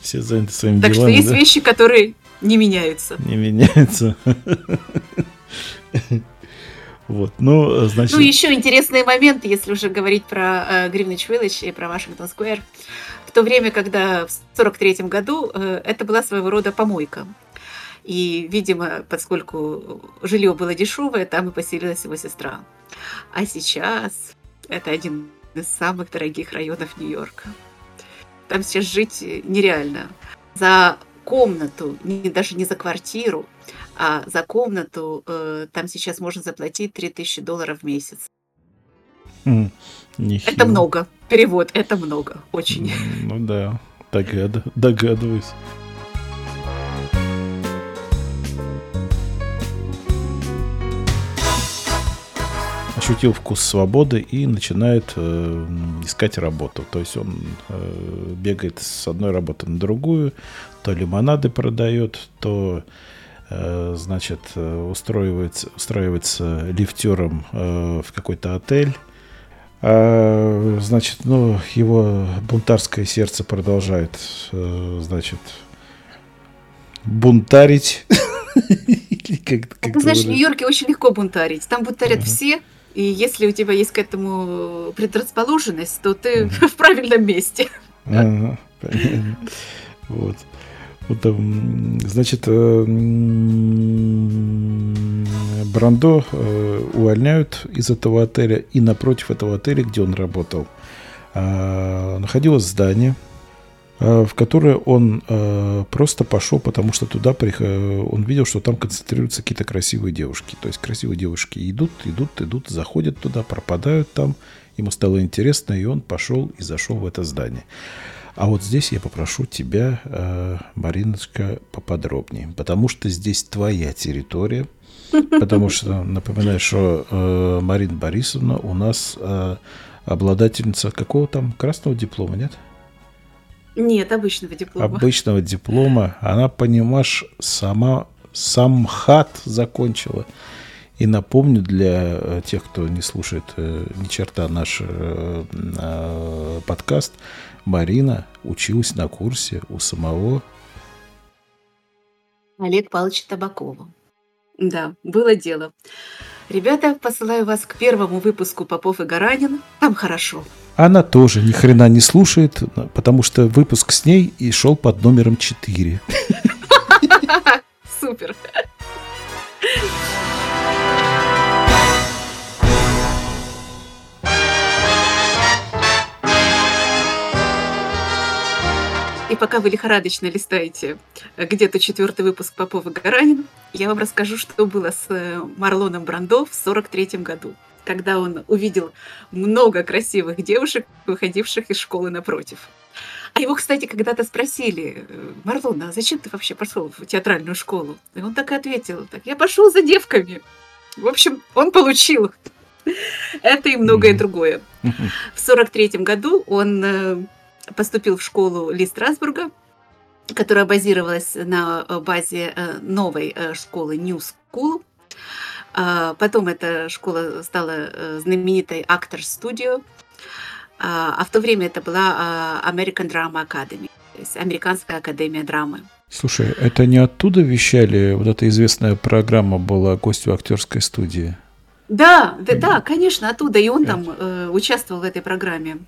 Все заняты своими Так что делами, есть да? вещи, которые не меняются. Не меняется. Вот, ну, значит... Ну, еще интересный момент, если уже говорить про э, Гривнич Виллидж и про Вашингтон Сквер. В то время, когда в 43 году э, это была своего рода помойка. И, видимо, поскольку жилье было дешевое, там и поселилась его сестра. А сейчас это один из самых дорогих районов Нью-Йорка. Там сейчас жить нереально. За комнату, не, даже не за квартиру, а за комнату э, там сейчас можно заплатить 3000 долларов в месяц. М, Это много. Перевод, это много. Очень. М, Ну да, догад- догадываюсь. Ощутил вкус свободы и начинает э, искать работу. То есть он э, бегает с одной работы на другую, то лимонады продает, то значит э, устраивается, устраивается лифтером э, в какой-то отель. А, значит, ну, его бунтарское сердце продолжает, э, значит, бунтарить. Ты знаешь, в? Нью-Йорке очень легко бунтарить. Там бунтарят все. И если у тебя есть к этому предрасположенность, то ты в правильном месте. Вот. Вот, м, значит, э, Брандо э, увольняют из этого отеля, и напротив этого отеля, где он работал, а, находилось здание, в которое он э, просто пошел, потому что туда э, он видел, что там концентрируются какие-то красивые девушки. То есть красивые девушки идут, идут, идут, заходят туда, пропадают там. Ему стало интересно, и он пошел и зашел в это здание. А вот здесь я попрошу тебя, э, Мариночка, поподробнее, потому что здесь твоя территория. Потому что, напоминаю, что э, Марина Борисовна у нас э, обладательница какого там красного диплома, нет? Нет, обычного диплома. Обычного диплома. Она, понимаешь, сама сам хат закончила. И напомню для э, тех, кто не слушает э, ни черта наш э, э, подкаст, Марина училась на курсе у самого Олег Павловича Табакова. Да, было дело. Ребята, посылаю вас к первому выпуску «Попов и Гаранин». Там хорошо. Она тоже ни хрена не слушает, потому что выпуск с ней и шел под номером 4. Супер. И пока вы лихорадочно листаете э, где-то четвертый выпуск Попова Гаранин, я вам расскажу, что было с э, Марлоном Брандо в 43 году, когда он увидел много красивых девушек, выходивших из школы напротив. А его, кстати, когда-то спросили, э, Марлон, а зачем ты вообще пошел в театральную школу? И он так и ответил, так, я пошел за девками. В общем, он получил это и многое другое. В 43 году он поступил в школу Ли Страсбурга, которая базировалась на э, базе э, новой э, школы New School. А, Потом эта школа стала знаменитой Actors Studio, а а в то время это была а, American Drama Academy, то есть Американская академия драмы. Слушай, это не оттуда вещали? Вот эта известная программа была «Гостью актерской студии». Да, да, да, конечно, оттуда. И он там э, участвовал в этой программе.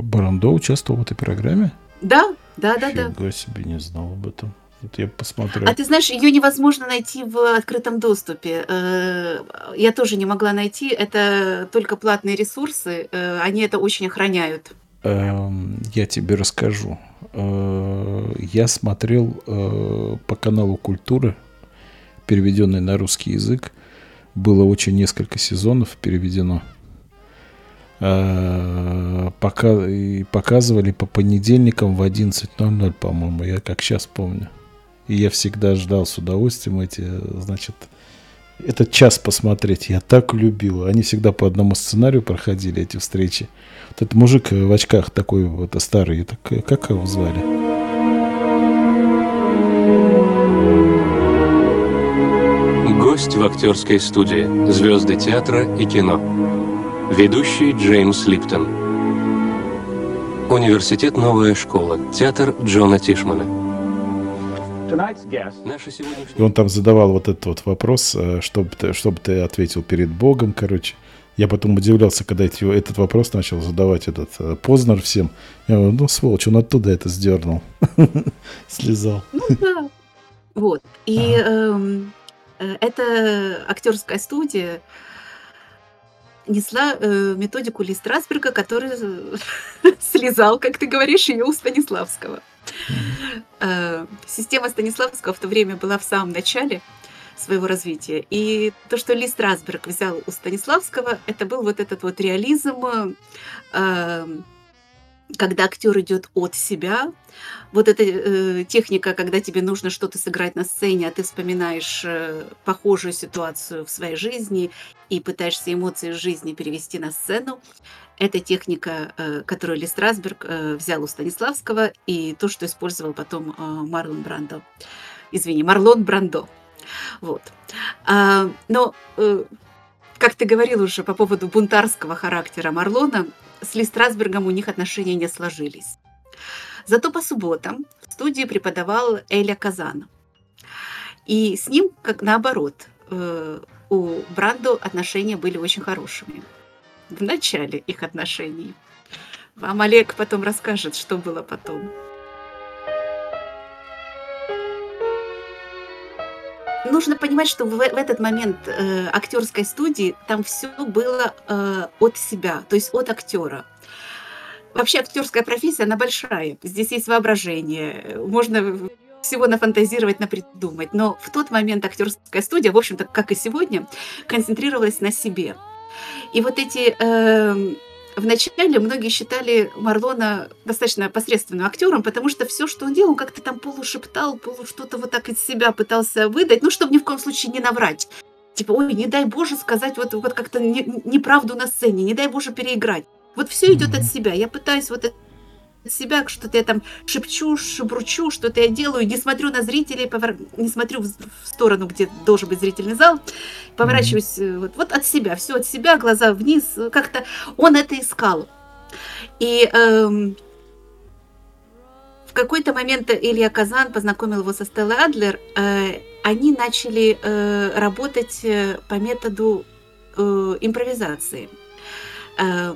Барандо участвовал в этой программе? Да, да, да, да. Фига себе, не знал об этом. Вот я посмотрю. А ты знаешь, ее невозможно найти в открытом доступе. Э, Я тоже не могла найти. Это только платные ресурсы. э, Они это очень охраняют. Эм, Я тебе расскажу. Э, Я смотрел по каналу Культура, переведенный на русский язык. Было очень несколько сезонов переведено. Э, Пока, и показывали по понедельникам в 11.00, по-моему, я как сейчас помню. И я всегда ждал с удовольствием эти, значит, этот час посмотреть. Я так любил. Они всегда по одному сценарию проходили эти встречи. Вот этот мужик в очках такой вот старый, так, как его звали? Гость в актерской студии. Звезды театра и кино. Ведущий Джеймс Липтон. Университет «Новая школа». Театр Джона Тишмана. И он там задавал вот этот вот вопрос, э, чтобы ты, чтобы ты ответил перед Богом, короче. Я потом удивлялся, когда эти, этот вопрос начал задавать этот э, Познер всем. Я говорю, ну, сволочь, он оттуда это сдернул. Слезал. Ну да. Вот. И эм, э, эта актерская студия несла э, методику Ли Страсберга, который слезал, как ты говоришь, ее у Станиславского. Э, Система Станиславского в то время была в самом начале своего развития. И то, что Ли Страсберг взял у Станиславского, это был вот этот вот реализм, э, когда актер идет от себя. Вот эта э, техника, когда тебе нужно что-то сыграть на сцене, а ты вспоминаешь э, похожую ситуацию в своей жизни и пытаешься эмоции из жизни перевести на сцену. Это техника, э, которую Ли Страсберг э, взял у Станиславского, и то, что использовал потом э, Марлон Брандо. Извини, Марлон Брандо. Вот. А, но, э, как ты говорил уже по поводу бунтарского характера Марлона, с Ли Страсбергом у них отношения не сложились. Зато по субботам в студии преподавал Эля Казан. И с ним, как наоборот, э, у Брандо отношения были очень хорошими. В начале их отношений. Вам Олег потом расскажет, что было потом. Нужно понимать, что в, в этот момент э, актерской студии там все было э, от себя, то есть от актера. Вообще актерская профессия, она большая. Здесь есть воображение, можно всего нафантазировать, напридумать. Но в тот момент актерская студия, в общем-то, как и сегодня, концентрировалась на себе. И вот эти э, Вначале многие считали Марлона достаточно посредственным актером, потому что все, что он делал, он как-то там полушептал, полу что-то вот так из себя пытался выдать, ну, чтобы ни в коем случае не наврать. Типа, ой, не дай Боже сказать вот, вот как-то не, неправду на сцене, не дай Боже переиграть. Вот все идет от себя. Я пытаюсь вот это себя, что-то я там шепчу, шебручу, что-то я делаю, не смотрю на зрителей, повор... не смотрю в сторону, где должен быть зрительный зал, поворачиваюсь mm-hmm. вот, вот от себя, все от себя, глаза вниз, как-то он это искал. И эм, в какой-то момент Илья Казан познакомил его со Стеллой Адлер, э, они начали э, работать э, по методу э, импровизации. Э,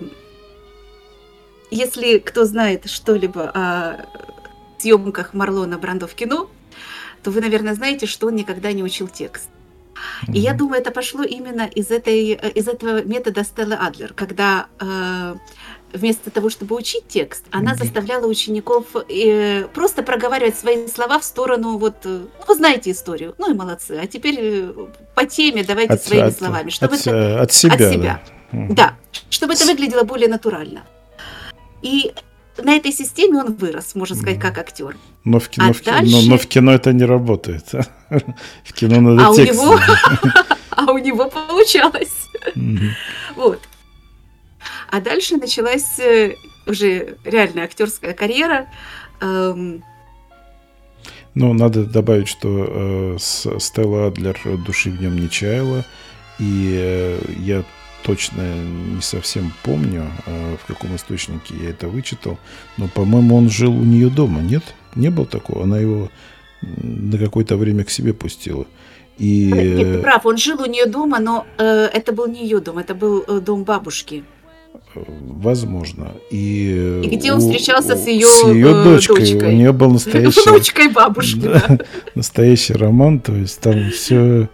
если кто знает что-либо о съемках Марлона Брандо в кино, то вы, наверное, знаете, что он никогда не учил текст. И я думаю, это пошло именно из, этой, из этого метода Стеллы Адлер, когда э, вместо того, чтобы учить текст, она заставляла учеников э, просто проговаривать свои слова в сторону, вот, э, ну, вы знаете историю, ну и молодцы, а теперь э, по теме давайте От- своими от- словами, чтобы от, это от себя, от себя. да. Да, чтобы это выглядело более натурально. И на этой системе он вырос, можно сказать, как актер. Но в кино, А в ки- но- дальше- но в кино это не работает. В кино надо А у текст. него, а у него получалось. Вот. А дальше началась э, уже реальная актерская карьера. Эм, Ну, надо добавить, что э, Стелла Адлер души в нем не чаяла. И э, я точно не совсем помню, э, в каком источнике я это вычитал. Но, по-моему, он жил у нее дома, нет? Не было такого? Она его на какое-то время к себе пустила. И Нет, ты э, прав, он жил у нее дома, но э, это был не ее дом, это был э, дом бабушки. возможно. И, э, И где он у- встречался у- с ее, с ее э, дочкой. дочкой. У нее был настоящий Внучкой бабушки, да. настоящий роман, то есть там все,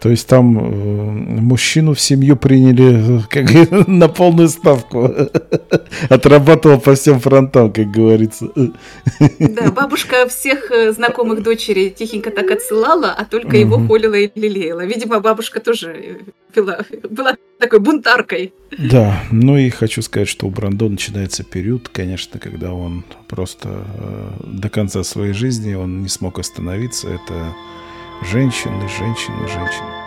то есть там э, мужчину в семью приняли э, как на полную ставку, отрабатывал по всем фронтам, как говорится. Да, бабушка всех э, знакомых дочери тихенько так отсылала, а только его холила и лелеяла. Видимо, бабушка тоже была, была такой бунтаркой. Да, ну и хочу сказать, что у Брандо начинается период, конечно, когда он просто э, до конца своей жизни он не смог остановиться. Это женщины, женщины, женщины.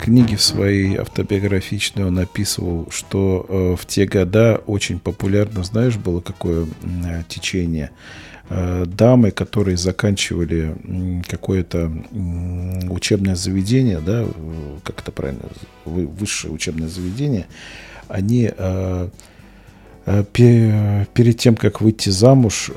Книге в своей автобиографичной он описывал, что э, в те года очень популярно, знаешь, было какое э, течение. Э, дамы, которые заканчивали какое-то учебное заведение, да, как это правильно, вы- высшее учебное заведение, они э, э, пе- перед тем, как выйти замуж,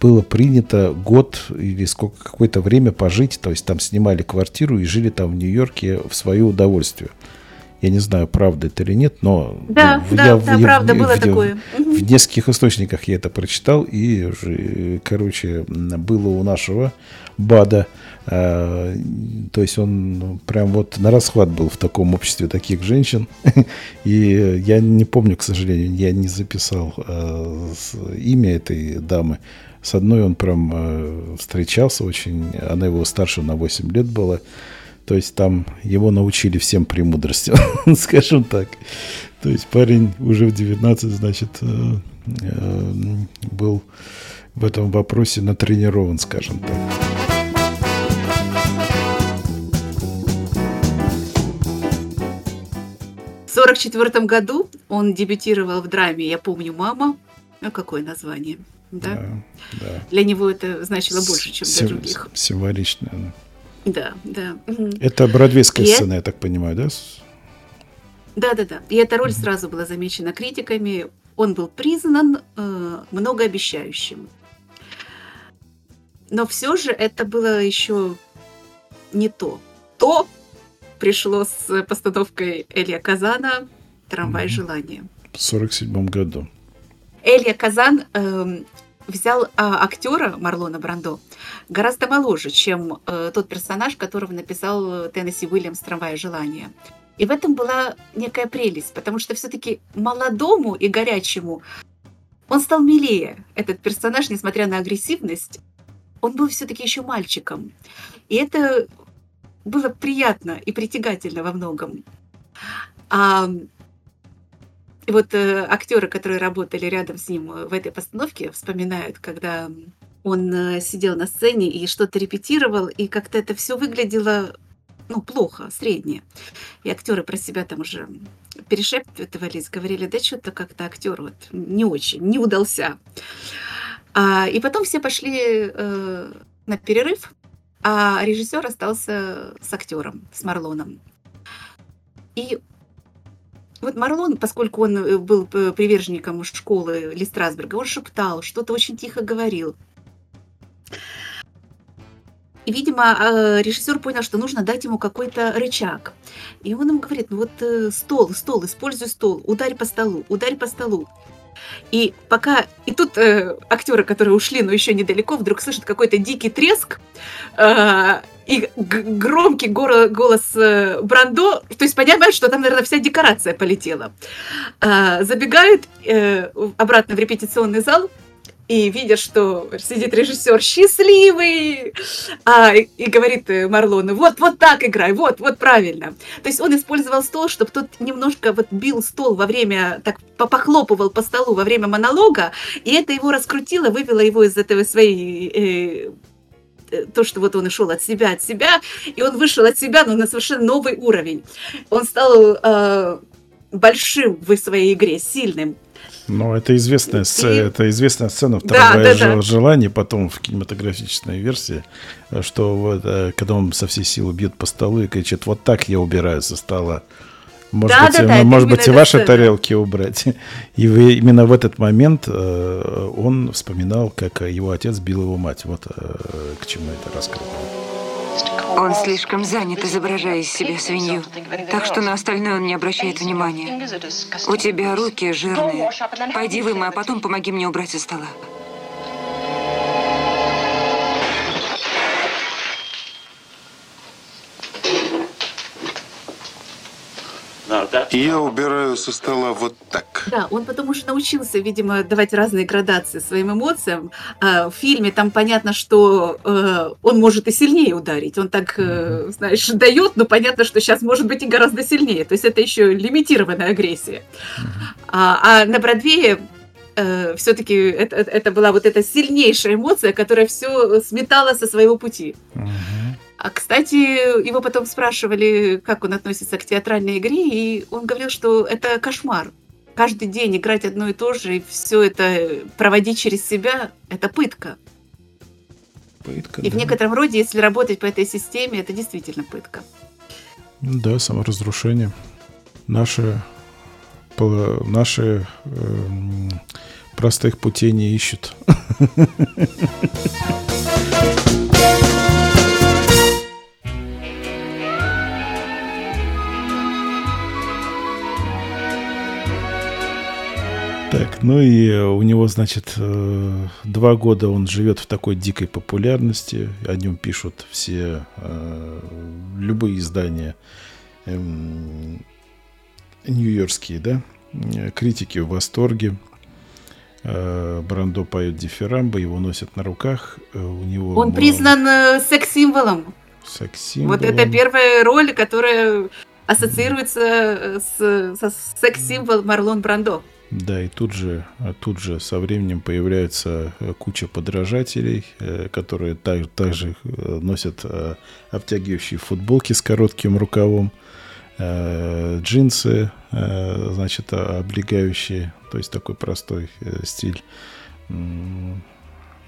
было принято год или сколько какое-то время пожить, то есть там снимали квартиру и жили там в Нью-Йорке в свое удовольствие. Я не знаю, правда это или нет, но Да, ну, да, я да, в- правда, в- было в- такое. Мгм. В нескольких источниках я это прочитал, и, уже, короче, было у нашего Бада, э, то есть он прям вот на расхват был в таком обществе таких женщин, и я не помню, к сожалению, я не записал э, имя этой дамы. С одной он прям э, встречался очень, она его старше на 8 лет была. То есть там его научили всем премудростям, скажем так. То есть парень уже в 19, значит, э, э, был в этом вопросе натренирован, скажем так. В 1944 году он дебютировал в драме «Я помню, мама». Ну, какое название? Да? Да, да. Для него это значило больше, чем для Сим- других. Символично. да. Да, да. Это бродвейская И- сцена, я так понимаю, да? Да, да, да. И эта роль сразу была замечена критиками. Он был признан э, многообещающим. Но все же это было еще не то. То пришло с постановкой Элия Казана «Трамвай Мгм. желания». В 47 году. Элья Казан эм, взял а, актера Марлона Брандо гораздо моложе, чем э, тот персонаж, которого написал э, Теннесси Уильямс «Трамвай желания». И в этом была некая прелесть, потому что все-таки молодому и горячему он стал милее, этот персонаж, несмотря на агрессивность, он был все-таки еще мальчиком. И это было приятно и притягательно во многом. А и вот э, актеры, которые работали рядом с ним э, в этой постановке, вспоминают, когда он э, сидел на сцене и что-то репетировал, и как-то это все выглядело ну, плохо, среднее. И актеры про себя там уже перешептывались, говорили, да что-то как-то актер вот не очень, не удался. А, и потом все пошли э, на перерыв, а режиссер остался с актером, с Марлоном. И вот Марлон, поскольку он э, был п- приверженником школы Ли он шептал, что-то очень тихо говорил. И, видимо, э, режиссер понял, что нужно дать ему какой-то рычаг. И он ему говорит, ну вот э, стол, стол, используй стол, ударь по столу, ударь по столу. И пока... И тут э, актеры, которые ушли, но еще недалеко, вдруг слышат какой-то дикий треск, э, и громкий голос э, Брандо, то есть понимают, что там, наверное, вся декорация полетела. А, забегают э, обратно в репетиционный зал и видят, что сидит режиссер счастливый, а, и, и говорит э, Марлону, вот, вот так играй, вот, вот правильно. То есть он использовал стол, чтобы тот немножко вот бил стол во время, так по- похлопывал по столу во время монолога, и это его раскрутило, вывело его из этого своей э, то, что вот он и шел от себя, от себя, и он вышел от себя, но на совершенно новый уровень. Он стал э, большим в своей игре, сильным. Но это известная, сцена, И- это известная сцена Да, второе да, жел- да. желание, потом в кинематографической версии, э, что вот, э, когда он со всей силы бьет по столу и кричит, вот так я убираю со стола. Может Да, быть, да, э, да, может быть и ваши сцена. тарелки убрать. И вы, именно в этот момент э, он вспоминал, как его отец бил его мать. Вот э, к чему это раскрыто. Он слишком занят, изображая из себя свинью. Так что на остальное он не обращает внимания. У тебя руки жирные. Пойди вымой, а потом помоги мне убрать со стола. Я убираю со стола вот так. Да, он потом уже научился, видимо, давать разные градации своим эмоциям. А в фильме там понятно, что э, он может и сильнее ударить. Он так, э, знаешь, дает, но понятно, что сейчас может быть и гораздо сильнее. То есть это еще лимитированная агрессия. А, а на Бродвее все-таки это, это- была вот эта сильнейшая эмоция, которая все сметала со своего пути. Мгм. А, кстати, его потом спрашивали, как он относится к театральной игре, и он говорил, что это кошмар. каждый день играть одно и то же, и все это проводить через себя, это пытка. Пытка, И в да. некотором роде, если работать по этой системе, это действительно пытка. Да, саморазрушение. Наши, наши эм, простых путей не ищут. Так, ну и у него, значит, э, два года он живет в такой дикой популярности. О нем пишут все э, любые издания эм, нью-йоркские, да, Э, критики в восторге. Брандо поет дифирамбы, его носят на руках. У него Он м- признан секс-символом. секс-символом. Вот это первая роль, которая ассоциируется с, со секс-символ Марлон Брандо. Да, и тут же, а тут же со временем появляется э, куча подражателей, э, которые так- также э, носят обтягивающие футболки с коротким рукавом, джинсы, значит, а- облегающие, то есть такой простой стиль.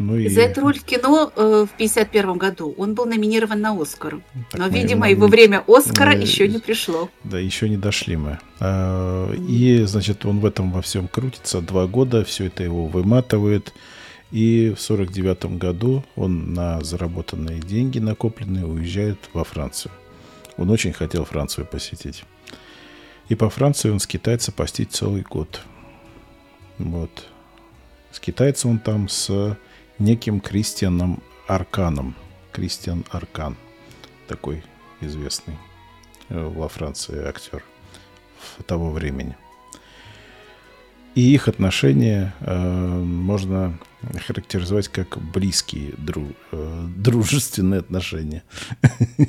Ну и За эту роль в кино э, в 51 году он был номинирован на Оскар. Так Но, мы- видимо, мы- его время Оскара мы- еще не пришло. Да, еще не дошли мы. А, И, значит, он в этом во всем крутится два года, все это его выматывает. И в сорок девятом году он на заработанные деньги, накопленные, уезжает во Францию. Он очень хотел Францию посетить. И по Франции он скитается почти целый год. Вот. Скитается он там с неким Кристианом Арканом. Кристиан Аркан. Такой известный э, во Франции актер того времени. И их отношения э, можно характеризовать как близкие, дру- э, дружественные отношения.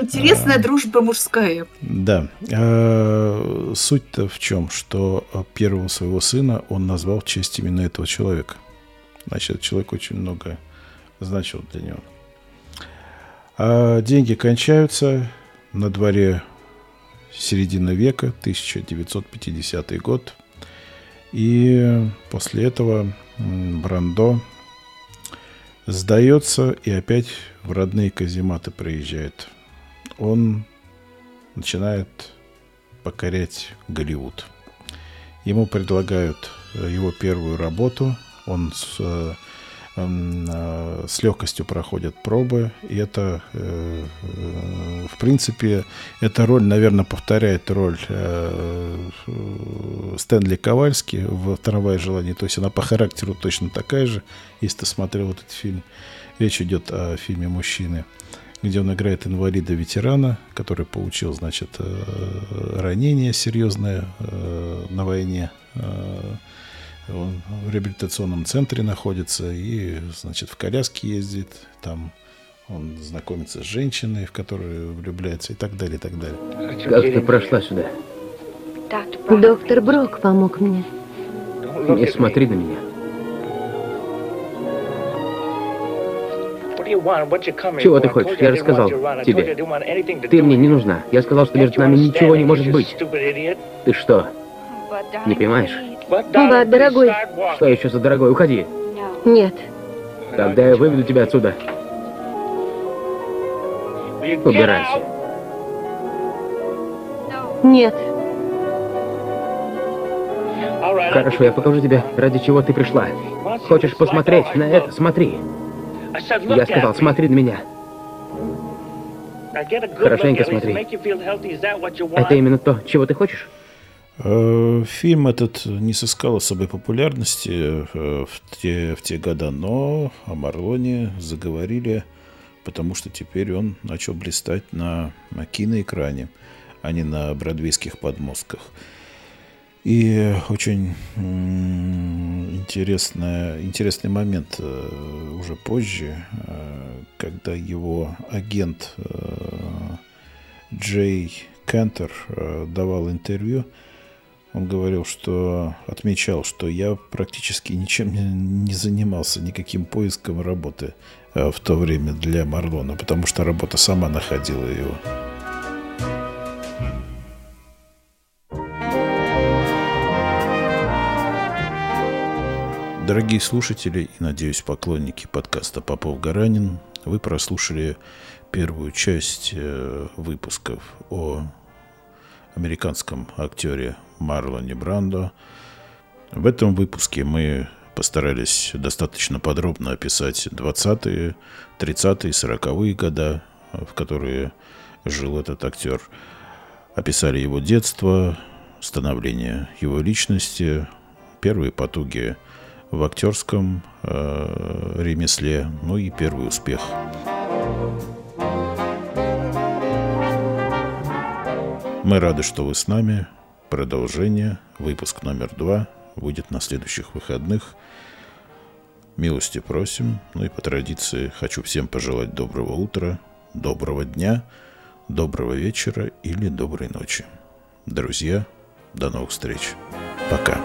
Интересная дружба мужская. Да. Э, Суть-то в чем, что э, первого своего сына он назвал в честь именно этого человека. Значит, человек очень много значил для него. А деньги кончаются. На дворе середина века, 1950 год. И после этого Брандо сдается и опять в родные казематы приезжает. Он начинает покорять Голливуд. Ему предлагают его первую работу. Он с, э, э, с легкостью проходит пробы. И это, э, в принципе, эта роль, наверное, повторяет роль Стэнли Ковальски в «Трамвае желаний». То есть она по характеру точно такая же. Если ты смотрел этот фильм, речь идет о фильме «Мужчины», где он играет инвалида-ветерана, который получил, значит, ранение серьезное на войне. Он в реабилитационном центре находится и, значит, в коляске ездит. Там он знакомится с женщиной, в которую влюбляется и так далее, и так далее. Как ты прошла сюда? Доктор Брок помог мне. Не смотри на меня. Чего ты хочешь? Я же сказал тебе. Ты мне не нужна. Я сказал, что между нами ничего не может быть. Ты что, не понимаешь? Да, дорогой. Что еще за дорогой? Уходи. Нет. Тогда я выведу тебя отсюда. Убирайся. Нет. Хорошо, я покажу тебе, ради чего ты пришла. Хочешь посмотреть на это? Смотри. Я сказал, смотри на меня. Хорошенько смотри. Это именно то, чего ты хочешь? Э, Фильм этот не сыскал особой популярности э, в те, в те года, но о Марлоне заговорили, потому что теперь он начал блистать на, киноэкране, а не на бродвейских подмостках. И очень м, интересная, интересный момент э, уже позже, когда его агент Джей Кентер давал интервью, он говорил, что отмечал, что я практически ничем не, занимался, никаким поиском работы э, в то время для Марлона, потому что работа сама находила его. Дорогие слушатели и, надеюсь, поклонники подкаста «Попов-Гаранин», вы прослушали первую часть э, выпусков о американском актере Марлоне Брандо. В этом выпуске мы постарались достаточно подробно описать 20-е, 30-е, 40-е года, в которые жил этот актер. Описали его детство, становление его личности, первые потуги в актерском э, ремесле, ну и первый успех. Мы рады, что вы с нами. Продолжение, выпуск номер два, выйдет на следующих выходных. Милости просим. Ну и по традиции хочу всем пожелать доброго утра, доброго дня, доброго вечера или доброй ночи. Друзья, до новых встреч. Пока.